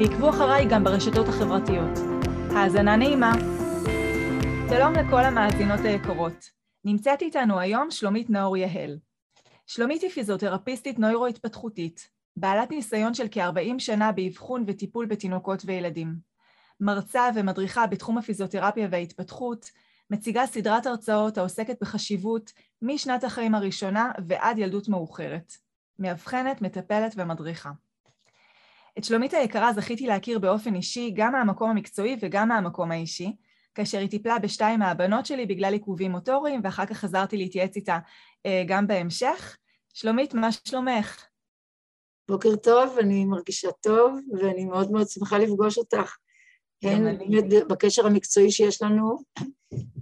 ועקבו אחריי גם ברשתות החברתיות. האזנה נעימה. שלום לכל המאזינות היקרות. נמצאת איתנו היום שלומית נאור יהל. שלומית היא פיזיותרפיסטית נוירו-התפתחותית, בעלת ניסיון של כ-40 שנה באבחון וטיפול בתינוקות וילדים. מרצה ומדריכה בתחום הפיזיותרפיה וההתפתחות, מציגה סדרת הרצאות העוסקת בחשיבות משנת החיים הראשונה ועד ילדות מאוחרת. מאבחנת, מטפלת ומדריכה. את שלומית היקרה זכיתי להכיר באופן אישי גם מהמקום המקצועי וגם מהמקום האישי, כאשר היא טיפלה בשתיים מהבנות שלי בגלל עיכובים מוטוריים, ואחר כך חזרתי להתייעץ איתה אה, גם בהמשך. שלומית, מה שלומך? בוקר טוב, אני מרגישה טוב, ואני מאוד מאוד שמחה לפגוש אותך. הן בקשר המקצועי שיש לנו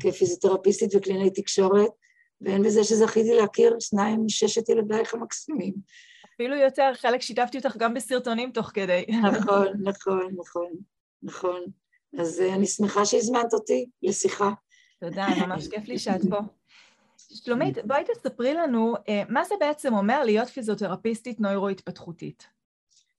כפיזיותרפיסטית וקלינאי תקשורת, והן בזה שזכיתי להכיר שניים מששת ילדייך המקסימים. אפילו יותר, חלק שיתפתי אותך גם בסרטונים תוך כדי. נכון, נכון, נכון, נכון. אז uh, אני שמחה שהזמנת אותי לשיחה. תודה, ממש כיף לי שאת פה. שלומית, בואי תספרי לנו, uh, מה זה בעצם אומר להיות פיזיותרפיסטית נוירו-התפתחותית?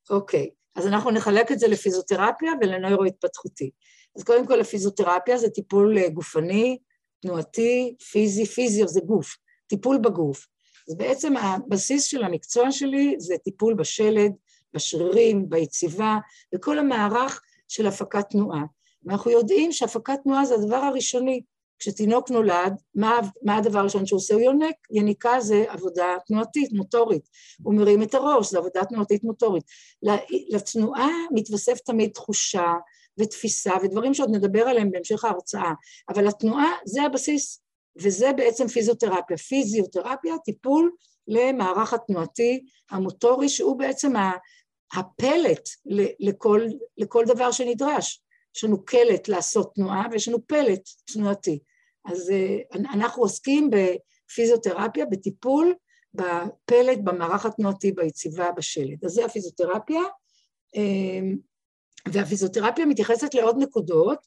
אוקיי, okay, אז אנחנו נחלק את זה לפיזיותרפיה ולנוירו-התפתחותי. אז קודם כל, הפיזיותרפיה זה טיפול uh, גופני, תנועתי, פיזי, פיזיו זה גוף, טיפול בגוף. אז בעצם הבסיס של המקצוע שלי זה טיפול בשלד, בשרירים, ביציבה, בכל המערך של הפקת תנועה. ואנחנו יודעים שהפקת תנועה זה הדבר הראשוני. כשתינוק נולד, מה, מה הדבר הראשון שהוא עושה? הוא יונק. יניקה זה עבודה תנועתית, מוטורית. הוא מרים את הראש, זה עבודה תנועתית מוטורית. לתנועה מתווסף תמיד תחושה ותפיסה ודברים שעוד נדבר עליהם בהמשך ההרצאה, אבל התנועה זה הבסיס. וזה בעצם פיזיותרפיה. פיזיותרפיה, טיפול למערך התנועתי המוטורי, שהוא בעצם הפלט לכל, לכל דבר שנדרש. יש לנו קלט לעשות תנועה ויש לנו פלט תנועתי. אז אה, אנחנו עוסקים בפיזיותרפיה, בטיפול בפלט, במערך התנועתי, ביציבה, בשלד. אז זה הפיזיותרפיה. אה, והפיזיותרפיה מתייחסת לעוד נקודות,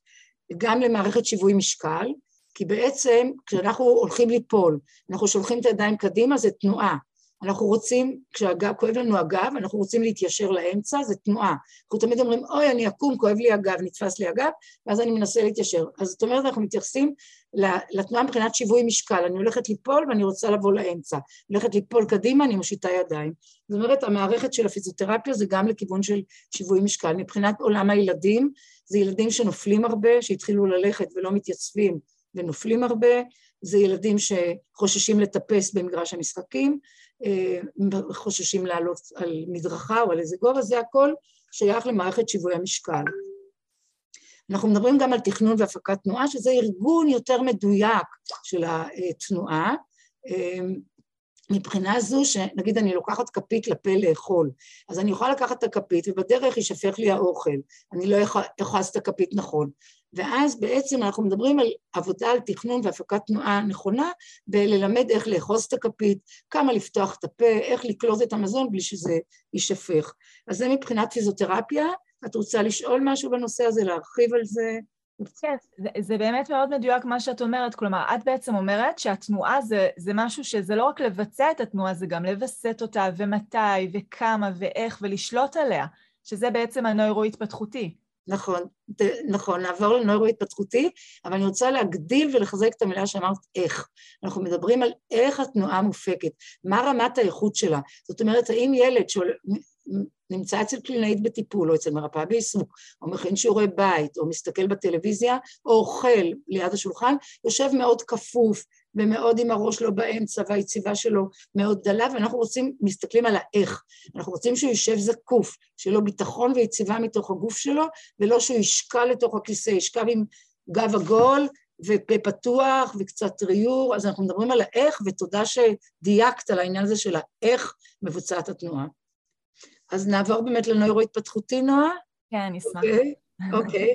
גם למערכת שיווי משקל, כי בעצם כשאנחנו הולכים ליפול, אנחנו שולחים את הידיים קדימה, זה תנועה. אנחנו רוצים, כשכואב לנו הגב, אנחנו רוצים להתיישר לאמצע, זה תנועה. אנחנו תמיד אומרים, אוי, אני אקום, כואב לי הגב, נתפס לי הגב, ואז אני מנסה להתיישר. אז זאת אומרת, אנחנו מתייחסים לתנועה מבחינת שיווי משקל. אני הולכת ליפול ואני רוצה לבוא לאמצע. הולכת ליפול קדימה, אני מושיטה ידיים. זאת אומרת, המערכת של הפיזיותרפיה זה גם לכיוון של שיווי משקל. מבחינת עולם הילדים, זה ילדים שנופלים הרבה, שהתחילו ללכת ולא מתייצבים, ונופלים הרבה, זה ילדים שחוששים לטפס במגרש המשחקים, אה, חוששים לעלות על מדרכה או על איזה גובה, זה הכל שייך למערכת שיווי המשקל. אנחנו מדברים גם על תכנון והפקת תנועה, שזה ארגון יותר מדויק של התנועה, אה, מבחינה זו שנגיד אני לוקחת כפית לפה לאכול, אז אני יכולה לקחת את הכפית ובדרך יישפך לי האוכל, אני לא אכעס את הכפית נכון. ואז בעצם אנחנו מדברים על עבודה על תכנון והפקת תנועה נכונה, בללמד איך לאחוז את הכפית, כמה לפתוח את הפה, איך לקלוט את המזון בלי שזה יישפך. אז זה מבחינת פיזיותרפיה. את רוצה לשאול משהו בנושא הזה, להרחיב על זה? כן, זה, זה באמת מאוד מדויק מה שאת אומרת, כלומר, את בעצם אומרת שהתנועה זה, זה משהו שזה לא רק לבצע את התנועה, זה גם לווסת אותה, ומתי, וכמה, ואיך, ולשלוט עליה, שזה בעצם הנוירו-התפתחותי. נכון, נכון, נעבור לנוירו-התפתחותי, אבל אני רוצה להגדיל ולחזק את המילה שאמרת איך. אנחנו מדברים על איך התנועה מופקת, מה רמת האיכות שלה. זאת אומרת, האם ילד שנמצא אצל קלינאית בטיפול, או אצל מרפאה בעיסוק, או מכין שיעורי בית, או מסתכל בטלוויזיה, או אוכל ליד השולחן, יושב מאוד כפוף, ומאוד עם הראש לא באמצע והיציבה שלו מאוד דלה, ואנחנו רוצים, מסתכלים על האיך. אנחנו רוצים שהוא יישב זקוף, שיהיה לו ביטחון ויציבה מתוך הגוף שלו, ולא שהוא ישקע לתוך הכיסא, ישכב עם גב עגול ופה פתוח וקצת ריור, אז אנחנו מדברים על האיך, ותודה שדייקת על העניין הזה של האיך מבוצעת התנועה. אז נעבור באמת לנוירו-התפתחותי, נועה. כן, נשמח. אוקיי, אוקיי.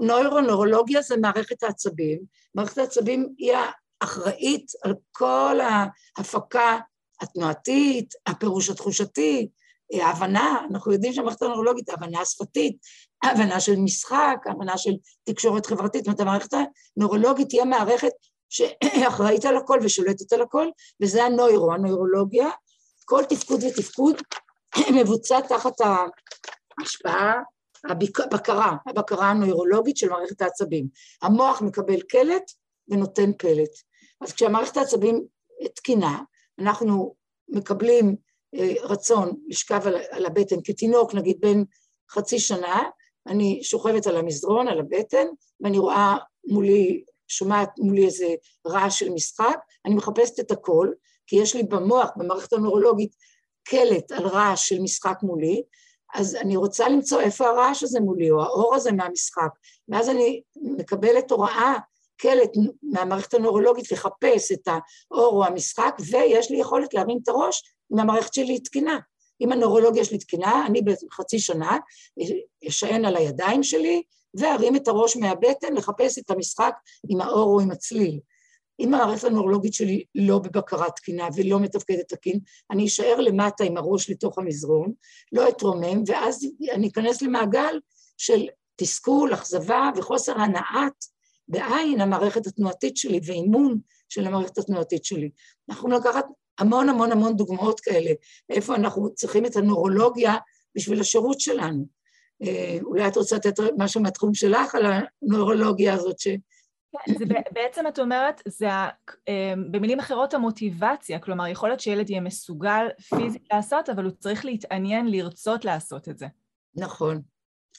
נוירונורולוגיה זה מערכת העצבים. מערכת העצבים היא האחראית על כל ההפקה התנועתית, הפירוש התחושתי, ההבנה, אנחנו יודעים שהמערכת הנוירולוגית, ההבנה השפתית, ההבנה של משחק, ההבנה של תקשורת חברתית, זאת אומרת, המערכת הנוירולוגית היא המערכת שאחראית על הכל ושולטת על הכל, וזה הנוירו, הנוירולוגיה. כל תפקוד ותפקוד מבוצע תחת ההשפעה, הבקרה, הבקרה הנוירולוגית של מערכת העצבים. המוח מקבל קלט ונותן פלט. אז כשהמערכת העצבים תקינה, אנחנו מקבלים אה, רצון לשכב על הבטן כתינוק, נגיד בן חצי שנה, אני שוכבת על המזרון, על הבטן, ואני רואה מולי, שומעת מולי איזה רעש של משחק, אני מחפשת את הכל, כי יש לי במוח, במערכת הנורולוגית, קלט על רעש של משחק מולי, אז אני רוצה למצוא איפה הרעש הזה מולי, או האור הזה מהמשחק, ואז אני מקבלת הוראה, קלט מהמערכת הנורולוגית לחפש את האור או המשחק, ויש לי יכולת להרים את הראש אם המערכת שלי תקינה. אם הנורולוגיה שלי תקינה, אני בחצי שנה אשען על הידיים שלי וארים את הראש מהבטן לחפש את המשחק עם האור או עם הצליל. אם המערכת הנורולוגית שלי לא בבקרה תקינה ולא מתפקדת תקין, אני אשאר למטה עם הראש לתוך המזרון, לא אתרומם, ואז אני אכנס למעגל של תסכול, אכזבה וחוסר הנעת בעין המערכת התנועתית שלי ואימון של המערכת התנועתית שלי. אנחנו לקחת המון המון המון דוגמאות כאלה, איפה אנחנו צריכים את הנורולוגיה בשביל השירות שלנו. אה, אולי את רוצה לתת משהו מהתחום שלך על הנורולוגיה הזאת ש... כן, זה בעצם את אומרת, זה אה, במילים אחרות המוטיבציה, כלומר יכול להיות שילד יהיה מסוגל פיזית לעשות, אבל הוא צריך להתעניין, לרצות לעשות את זה. נכון,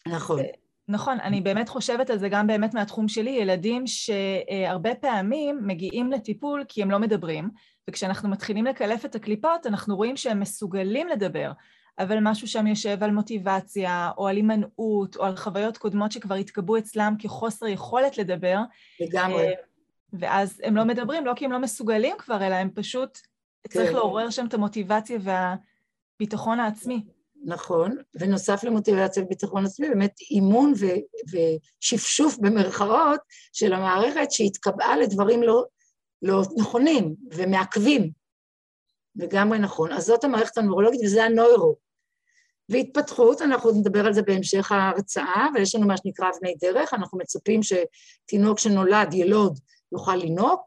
נכון. נכון, אני באמת חושבת על זה גם באמת מהתחום שלי, ילדים שהרבה פעמים מגיעים לטיפול כי הם לא מדברים, וכשאנחנו מתחילים לקלף את הקליפות, אנחנו רואים שהם מסוגלים לדבר, אבל משהו שם יושב על מוטיבציה, או על הימנעות, או על חוויות קודמות שכבר התקבעו אצלם כחוסר יכולת לדבר. לגמרי. אה, ואז הם לא מדברים, לא כי הם לא מסוגלים כבר, אלא הם פשוט, כן. צריך לעורר שם את המוטיבציה והביטחון העצמי. נכון, ונוסף למוטיבציה וביטחון עצמי, באמת אימון ו- ושפשוף במרכאות של המערכת שהתקבעה לדברים לא, לא נכונים ומעכבים. לגמרי נכון. אז זאת המערכת הנוירולוגית וזה הנוירו. והתפתחות, אנחנו נדבר על זה בהמשך ההרצאה, ויש לנו מה שנקרא אבני דרך, אנחנו מצפים שתינוק שנולד, ילוד, יוכל לנהוג,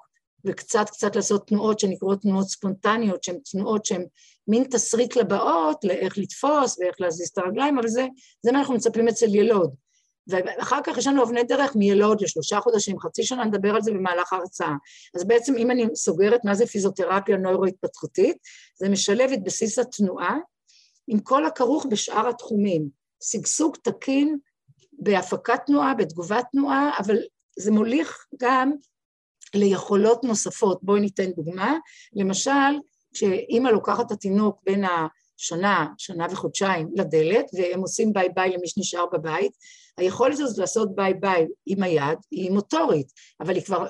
וקצת קצת לעשות תנועות שנקראות תנועות ספונטניות, שהן תנועות שהן מין תסריט לבאות, לאיך לתפוס ואיך להזיז את הרגליים, אבל זה, זה מה אנחנו מצפים אצל ילוד. ואחר כך יש לנו אבני דרך מילוד לשלושה חודשים, חצי שנה, נדבר על זה במהלך ההרצאה. אז בעצם אם אני סוגרת מה זה פיזיותרפיה נוירו-התפתחותית, זה משלב את בסיס התנועה עם כל הכרוך בשאר התחומים. שגשוג תקין בהפקת תנועה, בתגובת תנועה, אבל זה מוליך גם ליכולות נוספות. בואי ניתן דוגמה. למשל, כשאימא לוקחת את התינוק בין השנה, שנה וחודשיים לדלת, והם עושים ביי ביי למי שנשאר בבית, היכולת הזאת לעשות ביי ביי עם היד היא מוטורית, אבל היא כבר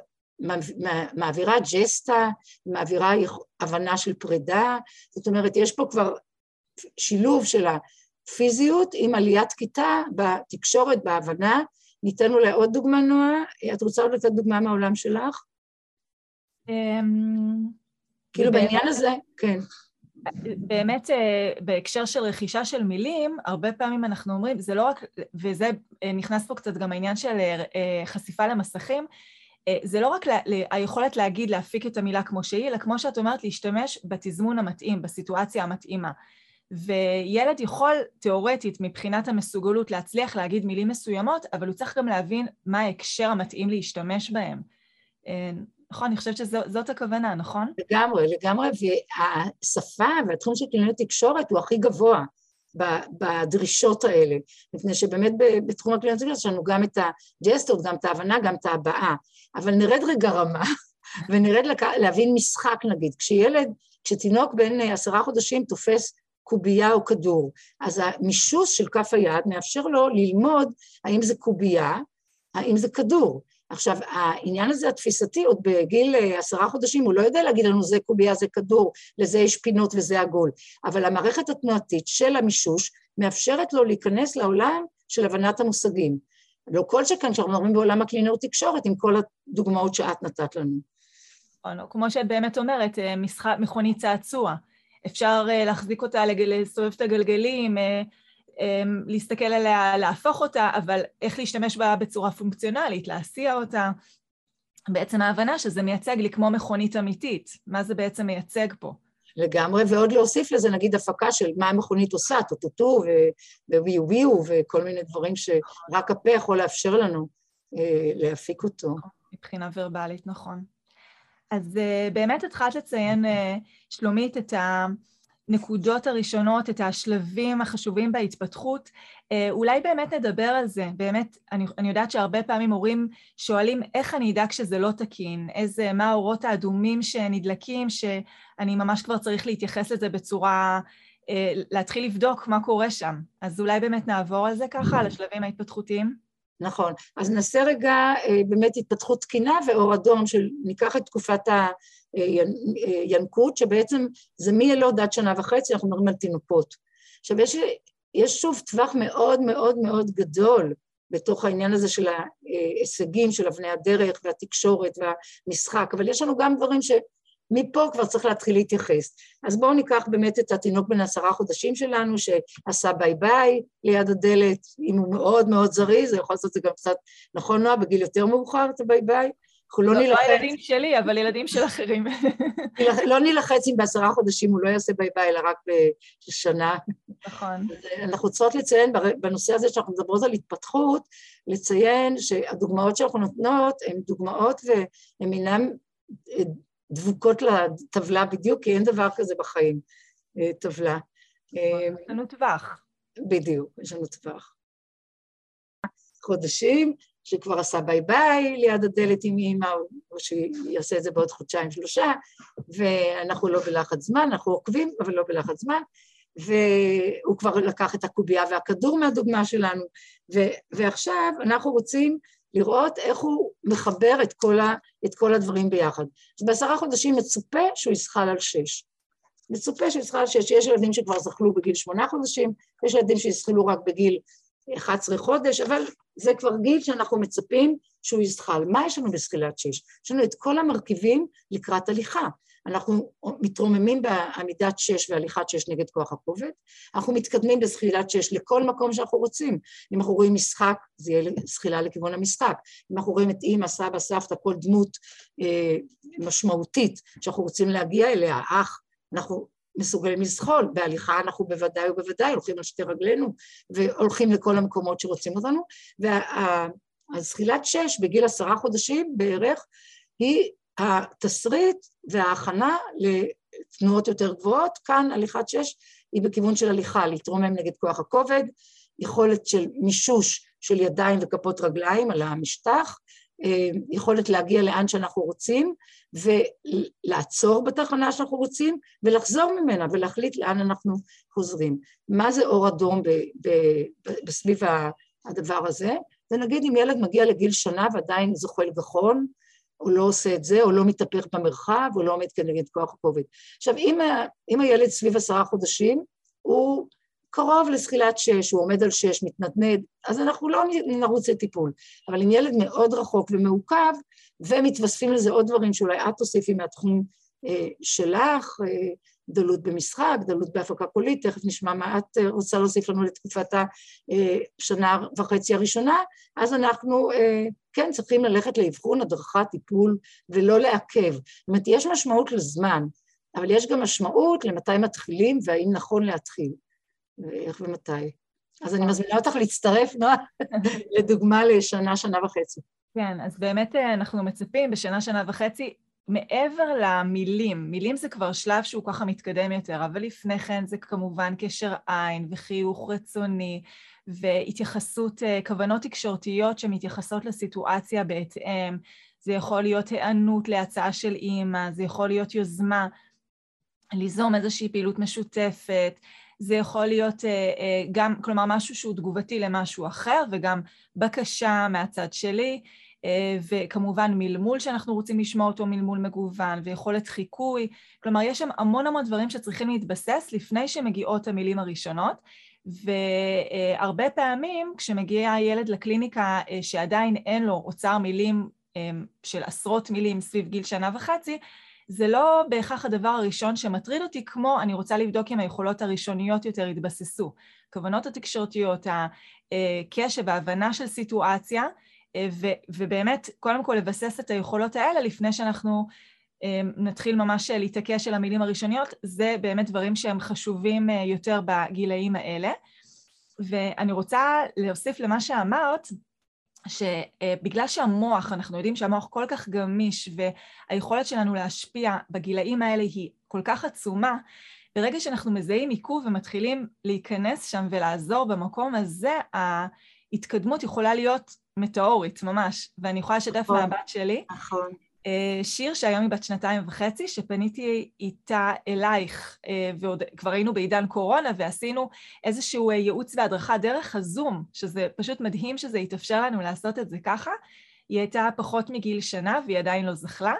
מעבירה ג'סטה, מעבירה הבנה של פרידה, זאת אומרת, יש פה כבר שילוב של הפיזיות עם עליית כיתה בתקשורת, בהבנה. ניתן אולי עוד דוגמה, נועה. את רוצה עוד לתת דוגמה מהעולם שלך? אמ, כאילו בעניין הזה, כן. באמת אה, בהקשר של רכישה של מילים, הרבה פעמים אנחנו אומרים, זה לא רק, וזה אה, נכנס פה קצת גם העניין של אה, חשיפה למסכים, זה לא רק היכולת להגיד, להפיק את המילה כמו שהיא, אלא כמו שאת אומרת, להשתמש בתזמון המתאים, בסיטואציה המתאימה. וילד יכול תיאורטית מבחינת המסוגלות להצליח להגיד מילים מסוימות, אבל הוא צריך גם להבין מה ההקשר המתאים להשתמש בהם. נכון, אני חושבת שזאת הכוונה, נכון? לגמרי, לגמרי, והשפה והתחום של קלינאי תקשורת הוא הכי גבוה בדרישות האלה, מפני שבאמת בתחום הקלינאי תקשורת יש לנו גם את הג'סטות, גם את ההבנה, גם את ההבעה, אבל נרד רגע רמה ונרד לק... להבין משחק נגיד, כשילד, כשתינוק בן עשרה חודשים תופס קובייה או כדור, אז המישוש של כף היד מאפשר לו ללמוד האם זה קובייה, האם זה כדור. עכשיו, העניין הזה התפיסתי, עוד בגיל אה, עשרה חודשים, הוא לא יודע להגיד לנו זה קובייה, זה כדור, לזה יש פינות וזה עגול, אבל המערכת התנועתית של המישוש מאפשרת לו להיכנס לעולם של הבנת המושגים. לא כל שכן שאנחנו מדברים בעולם הקלינאות תקשורת עם כל הדוגמאות שאת נתת לנו. נכון, כמו שאת באמת אומרת, אה, משחק, מכונית צעצוע. אפשר אה, להחזיק אותה, לסובב את הגלגלים, להסתכל עליה, להפוך אותה, אבל איך להשתמש בה בצורה פונקציונלית, להסיע אותה. בעצם ההבנה שזה מייצג לי כמו מכונית אמיתית. מה זה בעצם מייצג פה? לגמרי, ועוד להוסיף לזה נגיד הפקה של מה המכונית עושה, טוטוטו וויו ויו וכל מיני דברים שרק הפה יכול לאפשר לנו אה, להפיק אותו. מבחינה ורבלית, נכון. אז אה, באמת התחלת לציין, אה, שלומית, את ה... הנקודות הראשונות, את השלבים החשובים בהתפתחות. אה, אולי באמת נדבר על זה. באמת, אני, אני יודעת שהרבה פעמים הורים שואלים איך אני אדאג שזה לא תקין, איזה, מה האורות האדומים שנדלקים, שאני ממש כבר צריך להתייחס לזה בצורה, אה, להתחיל לבדוק מה קורה שם. אז אולי באמת נעבור על זה ככה, על השלבים ההתפתחותיים? נכון. אז נעשה רגע אה, באמת התפתחות תקינה ואור אדום, שניקח את תקופת הינקות, שבעצם זה מילוד עד שנה וחצי, אנחנו מדברים על תינוקות. עכשיו, יש, יש שוב טווח מאוד מאוד מאוד גדול בתוך העניין הזה של ההישגים של אבני הדרך והתקשורת והמשחק, אבל יש לנו גם דברים ש... מפה כבר צריך להתחיל להתייחס. אז בואו ניקח באמת את התינוק בן עשרה חודשים שלנו, שעשה ביי ביי ליד הדלת, אם הוא מאוד מאוד זריז, זה יכול לעשות את זה גם קצת, נכון נועה, בגיל יותר מאוחר את הביי ביי? אנחנו לא, לא נילחץ... לא הילדים שלי, אבל ילדים של אחרים. לא נילחץ אם בעשרה חודשים הוא לא יעשה ביי ביי, אלא רק בשנה. נכון. אנחנו צריכות לציין בנושא הזה שאנחנו מדברות על התפתחות, לציין שהדוגמאות שאנחנו נותנות הן דוגמאות והן אינן דבוקות לטבלה בדיוק, כי אין דבר כזה בחיים, אה, טבלה. אה, יש לנו טווח. בדיוק, יש לנו טווח. חודשים, שכבר עשה ביי ביי ליד הדלת עם אימא, או שיעשה את זה בעוד חודשיים שלושה, ואנחנו לא בלחץ זמן, אנחנו עוקבים, אבל לא בלחץ זמן, והוא כבר לקח את הקובייה והכדור מהדוגמה שלנו, ו- ועכשיו אנחנו רוצים לראות איך הוא מחבר את כל, ה, את כל הדברים ביחד. אז בעשרה חודשים מצופה שהוא יזחל על שש. מצופה שהוא יזחל על שש. יש ילדים שכבר זחלו בגיל שמונה חודשים, יש ילדים שיזחלו רק בגיל 11 חודש, אבל זה כבר גיל שאנחנו מצפים שהוא יזחל. מה יש לנו בזחילת שש? יש לנו את כל המרכיבים לקראת הליכה. אנחנו מתרוממים בעמידת שש והליכת שש נגד כוח הכובד, אנחנו מתקדמים בזחילת שש לכל מקום שאנחנו רוצים. אם אנחנו רואים משחק, זה יהיה זחילה לכיוון המשחק. אם אנחנו רואים את אימא, סבא, סבתא, כל דמות אה, משמעותית שאנחנו רוצים להגיע אליה, אח, אנחנו מסוגלים לזחול, בהליכה אנחנו בוודאי ובוודאי הולכים על שתי רגלינו והולכים לכל המקומות שרוצים אותנו, והזחילת שש בגיל עשרה חודשים בערך היא התסריט וההכנה לתנועות יותר גבוהות, כאן הליכת שש היא בכיוון של הליכה, להתרומם נגד כוח הכובד, יכולת של מישוש של ידיים וכפות רגליים על המשטח, אה, יכולת להגיע לאן שאנחנו רוצים ולעצור בתחנה שאנחנו רוצים ולחזור ממנה ולהחליט לאן אנחנו חוזרים. מה זה אור אדום בסביב הדבר הזה? זה נגיד אם ילד מגיע לגיל שנה ועדיין זוחל גחון, או לא עושה את זה, או לא מתהפך במרחב, או לא עומד כנגד כוח הכובד. עכשיו, אם, אם הילד סביב עשרה חודשים, הוא קרוב לזחילת שש, הוא עומד על שש, מתנדנד, אז אנחנו לא נרוץ לטיפול. אבל אם ילד מאוד רחוק ומעוכב, ומתווספים לזה עוד דברים שאולי את תוסיפי מהתחום אה, שלך, אה, דלות במשחק, דלות בהפקה קולית, תכף נשמע מה את אה, רוצה להוסיף לנו לתקופת השנה וחצי הראשונה, אז אנחנו אה, כן צריכים ללכת לאבחון, הדרכה, טיפול, ולא לעכב. זאת אומרת, יש משמעות לזמן, אבל יש גם משמעות למתי מתחילים והאם נכון להתחיל, ואיך ומתי. אז אני מזמינה אותך להצטרף, נועה, לדוגמה לשנה, שנה וחצי. כן, אז באמת אה, אנחנו מצפים בשנה, שנה וחצי, מעבר למילים, מילים זה כבר שלב שהוא ככה מתקדם יותר, אבל לפני כן זה כמובן קשר עין וחיוך רצוני והתייחסות, אה, כוונות תקשורתיות שמתייחסות לסיטואציה בהתאם, זה יכול להיות היענות להצעה של אימא, זה יכול להיות יוזמה, ליזום איזושהי פעילות משותפת, זה יכול להיות אה, אה, גם, כלומר, משהו שהוא תגובתי למשהו אחר, וגם בקשה מהצד שלי, וכמובן מלמול שאנחנו רוצים לשמוע אותו מלמול מגוון, ויכולת חיקוי, כלומר יש שם המון המון דברים שצריכים להתבסס לפני שמגיעות המילים הראשונות, והרבה פעמים כשמגיע ילד לקליניקה שעדיין אין לו אוצר מילים של עשרות מילים סביב גיל שנה וחצי, זה לא בהכרח הדבר הראשון שמטריד אותי, כמו אני רוצה לבדוק אם היכולות הראשוניות יותר התבססו. הכוונות התקשורתיות, הקשב, ההבנה של סיטואציה, ובאמת, קודם כל לבסס את היכולות האלה לפני שאנחנו נתחיל ממש להתעקש על המילים הראשוניות, זה באמת דברים שהם חשובים יותר בגילאים האלה. ואני רוצה להוסיף למה שאמרת, שבגלל שהמוח, אנחנו יודעים שהמוח כל כך גמיש והיכולת שלנו להשפיע בגילאים האלה היא כל כך עצומה, ברגע שאנחנו מזהים עיכוב ומתחילים להיכנס שם ולעזור במקום הזה, ההתקדמות יכולה להיות מטאורית ממש, ואני יכולה לשתף נכון, מהבת שלי. נכון. אה, שיר שהיום היא בת שנתיים וחצי, שפניתי איתה אלייך, אה, ועוד כבר היינו בעידן קורונה, ועשינו איזשהו אה, ייעוץ והדרכה דרך הזום, שזה פשוט מדהים שזה יתאפשר לנו לעשות את זה ככה. היא הייתה פחות מגיל שנה והיא עדיין לא זכלה,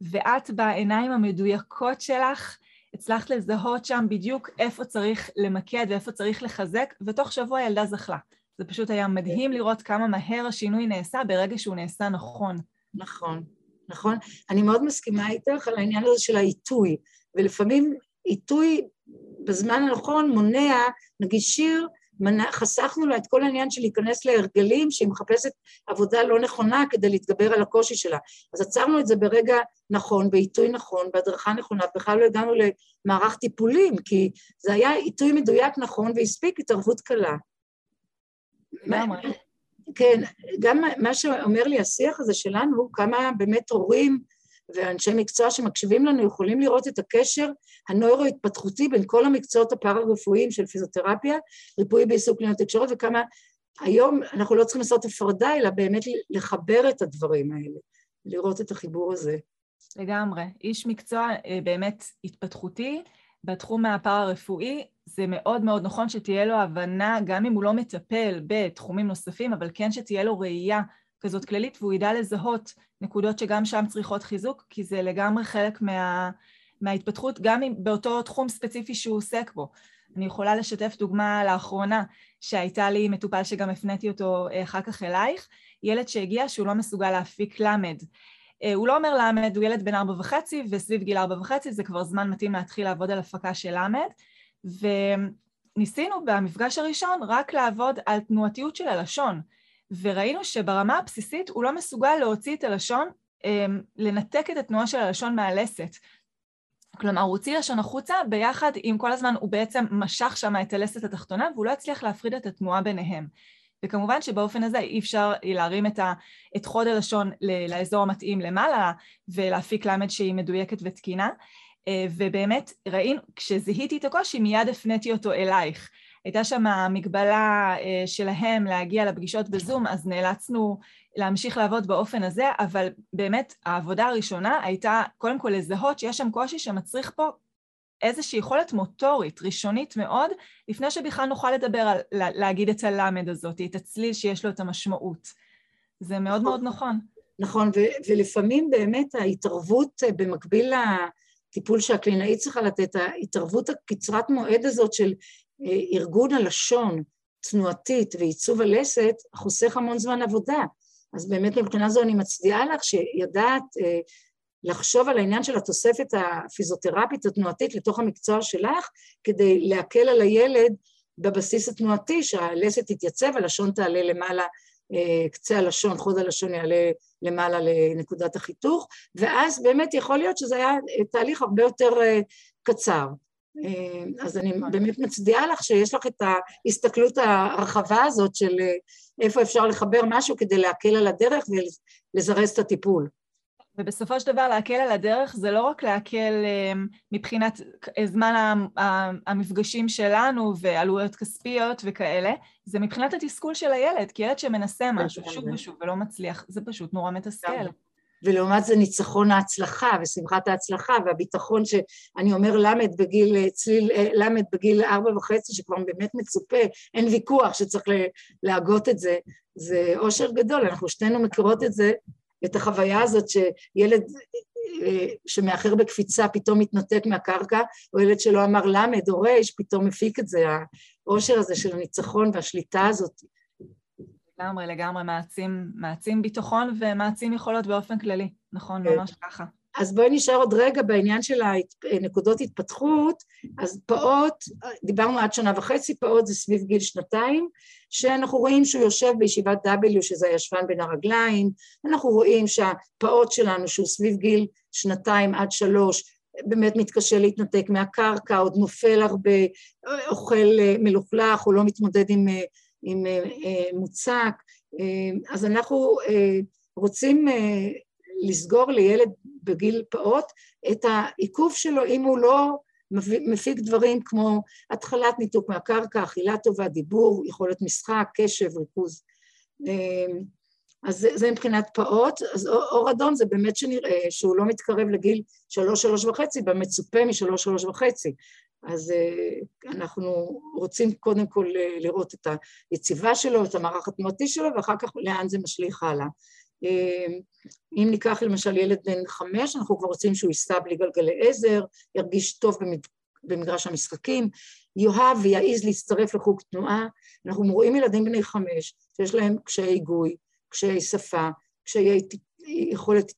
ואת בעיניים המדויקות שלך הצלחת לזהות שם בדיוק איפה צריך למקד ואיפה צריך לחזק, ותוך שבוע הילדה זכלה. זה פשוט היה מדהים לראות כמה מהר השינוי נעשה ברגע שהוא נעשה נכון. נכון. נכון? אני מאוד מסכימה איתך על העניין הזה של העיתוי, ולפעמים עיתוי בזמן הנכון מונע, נגיד שיר, מנע, חסכנו לה את כל העניין של להיכנס להרגלים שהיא מחפשת עבודה לא נכונה כדי להתגבר על הקושי שלה. אז עצרנו את זה ברגע נכון, בעיתוי נכון, בהדרכה נכונה, בכלל לא הגענו למערך טיפולים, כי זה היה עיתוי מדויק נכון והספיק התערבות קלה. כן, גם מה שאומר לי השיח הזה שלנו, כמה באמת הורים ואנשי מקצוע שמקשיבים לנו יכולים לראות את הקשר הנוירו-התפתחותי בין כל המקצועות הפארה-רפואיים של פיזיותרפיה, ריפוי בעיסוק קליניות תקשורת, וכמה היום אנחנו לא צריכים לעשות הפרדה, אלא באמת לחבר את הדברים האלה, לראות את החיבור הזה. לגמרי. איש מקצוע אה, באמת התפתחותי בתחום הפארה-רפואי, זה מאוד מאוד נכון שתהיה לו הבנה, גם אם הוא לא מטפל בתחומים נוספים, אבל כן שתהיה לו ראייה כזאת כללית, והוא ידע לזהות נקודות שגם שם צריכות חיזוק, כי זה לגמרי חלק מה, מההתפתחות, גם אם באותו תחום ספציפי שהוא עוסק בו. אני יכולה לשתף דוגמה לאחרונה, שהייתה לי מטופל שגם הפניתי אותו אה, אחר כך אלייך, ילד שהגיע שהוא לא מסוגל להפיק למד. אה, הוא לא אומר למד, הוא ילד בן ארבע וחצי, וסביב גיל ארבע וחצי זה כבר זמן מתאים להתחיל לעבוד על הפקה של למד, וניסינו במפגש הראשון רק לעבוד על תנועתיות של הלשון, וראינו שברמה הבסיסית הוא לא מסוגל להוציא את הלשון, אמ, לנתק את התנועה של הלשון מהלסת. כלומר, הוא הוציא לשון החוצה ביחד עם כל הזמן, הוא בעצם משך שם את הלסת התחתונה והוא לא הצליח להפריד את התנועה ביניהם. וכמובן שבאופן הזה אי אפשר להרים את, ה, את חוד הלשון לאזור המתאים למעלה ולהפיק למד שהיא מדויקת ותקינה. אה, ובאמת ראינו, כשזיהיתי את הקושי מיד הפניתי אותו אלייך. הייתה שם מגבלה אה, שלהם להגיע לפגישות בזום, אז נאלצנו להמשיך לעבוד באופן הזה, אבל באמת העבודה הראשונה הייתה קודם כל לזהות שיש שם קושי שמצריך פה איזושהי יכולת מוטורית, ראשונית מאוד, לפני שבכלל נוכל לדבר על להגיד את הלמד הזאת, את הצליל שיש לו את המשמעות. זה מאוד נכון, מאוד נכון. נכון, ו- ולפעמים באמת ההתערבות אה, במקביל לטיפול שהקלינאית צריכה לתת, ההתערבות הקצרת מועד הזאת של אה, ארגון הלשון, תנועתית ועיצוב הלסת, חוסך המון זמן עבודה. אז באמת מבחינה זו אני מצדיעה לך שידעת אה, לחשוב על העניין של התוספת הפיזיותרפית התנועתית לתוך המקצוע שלך, כדי להקל על הילד בבסיס התנועתי, שהלסת תתייצב, הלשון תעלה למעלה, אה, קצה הלשון, חוד הלשון יעלה למעלה לנקודת החיתוך, ואז באמת יכול להיות שזה היה תהליך הרבה יותר אה, קצר. אה, אז אני באמת מצדיעה לך שיש לך את ההסתכלות הרחבה הזאת של איפה אפשר לחבר משהו כדי להקל על הדרך ולזרז את הטיפול. ובסופו של דבר להקל על הדרך זה לא רק להקל אמ, מבחינת זמן המפגשים שלנו ועלויות כספיות וכאלה, זה מבחינת התסכול של הילד, כי ילד שמנסה משהו שוב ושוב ולא מצליח, זה פשוט נורא מתסכל. ולעומת זה ניצחון ההצלחה ושמחת ההצלחה והביטחון שאני אומר למד בגיל, צליל אה, למד בגיל ארבע וחצי שכבר באמת מצופה, אין ויכוח שצריך להגות את זה, זה אושר גדול, אנחנו שתינו מכירות את זה את החוויה הזאת שילד שמאחר בקפיצה פתאום מתנתק מהקרקע, או ילד שלא אמר למד או רייש, פתאום מפיק את זה. האושר הזה של הניצחון והשליטה הזאת. לגמרי, לגמרי, מעצים, מעצים ביטחון ומעצים יכולות באופן כללי, נכון, כן. ממש ככה. אז בואי נשאר עוד רגע בעניין של הנקודות התפתחות. אז פעוט, דיברנו עד שנה וחצי, פעוט זה סביב גיל שנתיים, שאנחנו רואים שהוא יושב בישיבת W, שזה הישבן בין הרגליים, אנחנו רואים שהפעוט שלנו, שהוא סביב גיל שנתיים עד שלוש, באמת מתקשה להתנתק מהקרקע, עוד נופל הרבה, אוכל אה, מלוכלך, הוא לא מתמודד עם, אה, עם אה, מוצק, אז אנחנו רוצים לסגור לילד בגיל פעוט את העיכוב שלו אם הוא לא מפיק דברים כמו התחלת ניתוק מהקרקע, אכילה טובה, דיבור, יכולת משחק, קשב, ריכוז. אז זה, זה מבחינת פעוט, אז אור אדום זה באמת שנראה שהוא לא מתקרב לגיל שלוש, שלוש וחצי, במצופה משלוש, שלוש וחצי. אז אה, אנחנו רוצים קודם כל אה, לראות את היציבה שלו, את המערך התנועתי שלו, ואחר כך לאן זה משליך הלאה. אה, אם ניקח למשל ילד בן חמש, אנחנו כבר רוצים שהוא ייסע בלי גלגלי עזר, ירגיש טוב במגרש המשחקים, יאהב ויעז להצטרף לחוג תנועה. אנחנו רואים ילדים בני חמש שיש להם קשיי היגוי, קשיי שפה, קשיי יכולת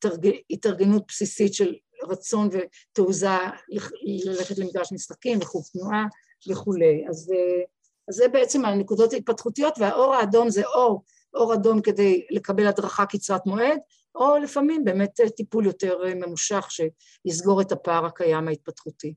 התארגנות בסיסית של רצון ותעוזה ללכת למגרש משחקים וחוג תנועה וכולי. אז, אז זה בעצם הנקודות ההתפתחותיות, והאור האדום זה אור, אור אדום כדי לקבל הדרכה קצרת מועד, או לפעמים באמת טיפול יותר ממושך שיסגור את הפער הקיים ההתפתחותי.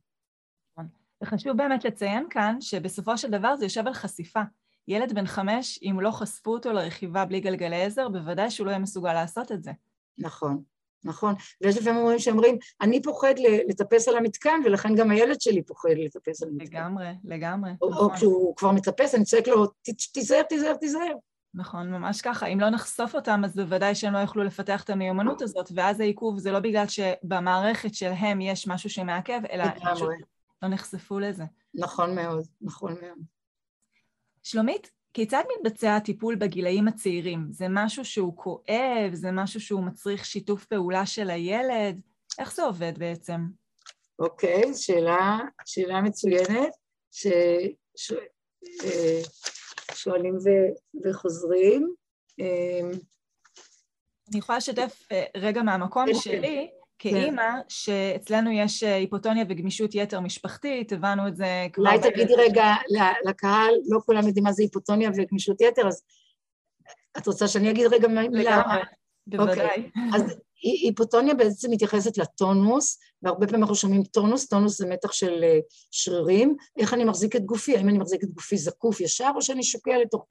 נכון. וחשוב באמת לציין כאן שבסופו של דבר זה יושב על חשיפה. ילד בן חמש, אם לא חשפו אותו לרכיבה בלי גלגלי עזר, בוודאי שהוא לא יהיה מסוגל לעשות את זה. נכון, נכון. ויש לפעמים אומרים שאומרים, אני פוחד לטפס על המתקן, ולכן גם הילד שלי פוחד לטפס על המתקן. לגמרי, לגמרי. או, נכון. או כשהוא כבר מטפס, אני צועק לו, תיזהר, תיזהר, תיזהר. נכון, ממש ככה. אם לא נחשוף אותם, אז בוודאי שהם לא יוכלו לפתח את המיומנות הזאת, ואז העיכוב זה לא בגלל שבמערכת שלהם יש משהו שמעכב, אלא פשוט לא נחשפו לזה. נכון מאוד, נכון מאוד. שלומית, כיצד מתבצע הטיפול בגילאים הצעירים? זה משהו שהוא כואב? זה משהו שהוא מצריך שיתוף פעולה של הילד? איך זה עובד בעצם? אוקיי, שאלה, שאלה מצוינת, ששואלים ש... ו... וחוזרים. אמ, אני יכולה לשתף אה, רגע מהמקום כן, שלי. כאימא, כן. שאצלנו יש אה, היפוטוניה וגמישות יתר משפחתית, הבנו את זה כבר... אולי תגידי רגע לקהל, לא כולם יודעים מה זה היפוטוניה וגמישות יתר, אז את רוצה שאני אגיד רגע מילה? לגמרי, בוודאי. אוקיי. אז היפוטוניה בעצם מתייחסת לטונוס, והרבה פעמים אנחנו שומעים טונוס, טונוס זה מתח של אה, שרירים, איך אני מחזיק את גופי, האם אני מחזיק את גופי זקוף ישר, או שאני שוקע לתוך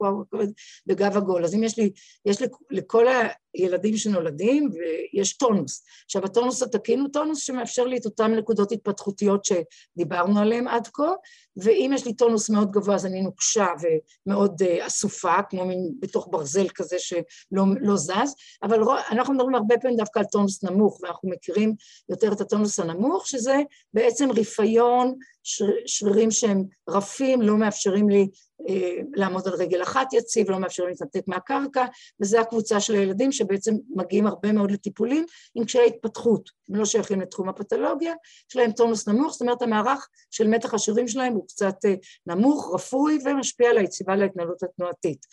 בגב עגול. אז אם יש לי, יש לכל הילדים שנולדים, ויש טונוס. עכשיו, הטונוס התקין הוא טונוס שמאפשר לי את אותן נקודות התפתחותיות שדיברנו עליהן עד כה, ואם יש לי טונוס מאוד גבוה, אז אני נוקשה ומאוד uh, אסופה, כמו מין בתוך ברזל כזה שלא לא זז, אבל אנחנו מדברים הרבה פעמים דווקא על טונוס נמוך, ואנחנו מכירים יותר את הטונוס הנמוך, שזה בעצם רפיון, שרירים שהם רפים, לא מאפשרים לי אה, לעמוד על רגל אחת יציב, לא מאפשרים להתנתק מהקרקע, וזו הקבוצה של הילדים שבעצם מגיעים הרבה מאוד לטיפולים עם קשיי התפתחות, הם לא שייכים לתחום הפתולוגיה, יש להם טונוס נמוך, זאת אומרת המערך של מתח השרירים שלהם הוא קצת אה, נמוך, רפוי ומשפיע על היציבה להתנהלות התנועתית.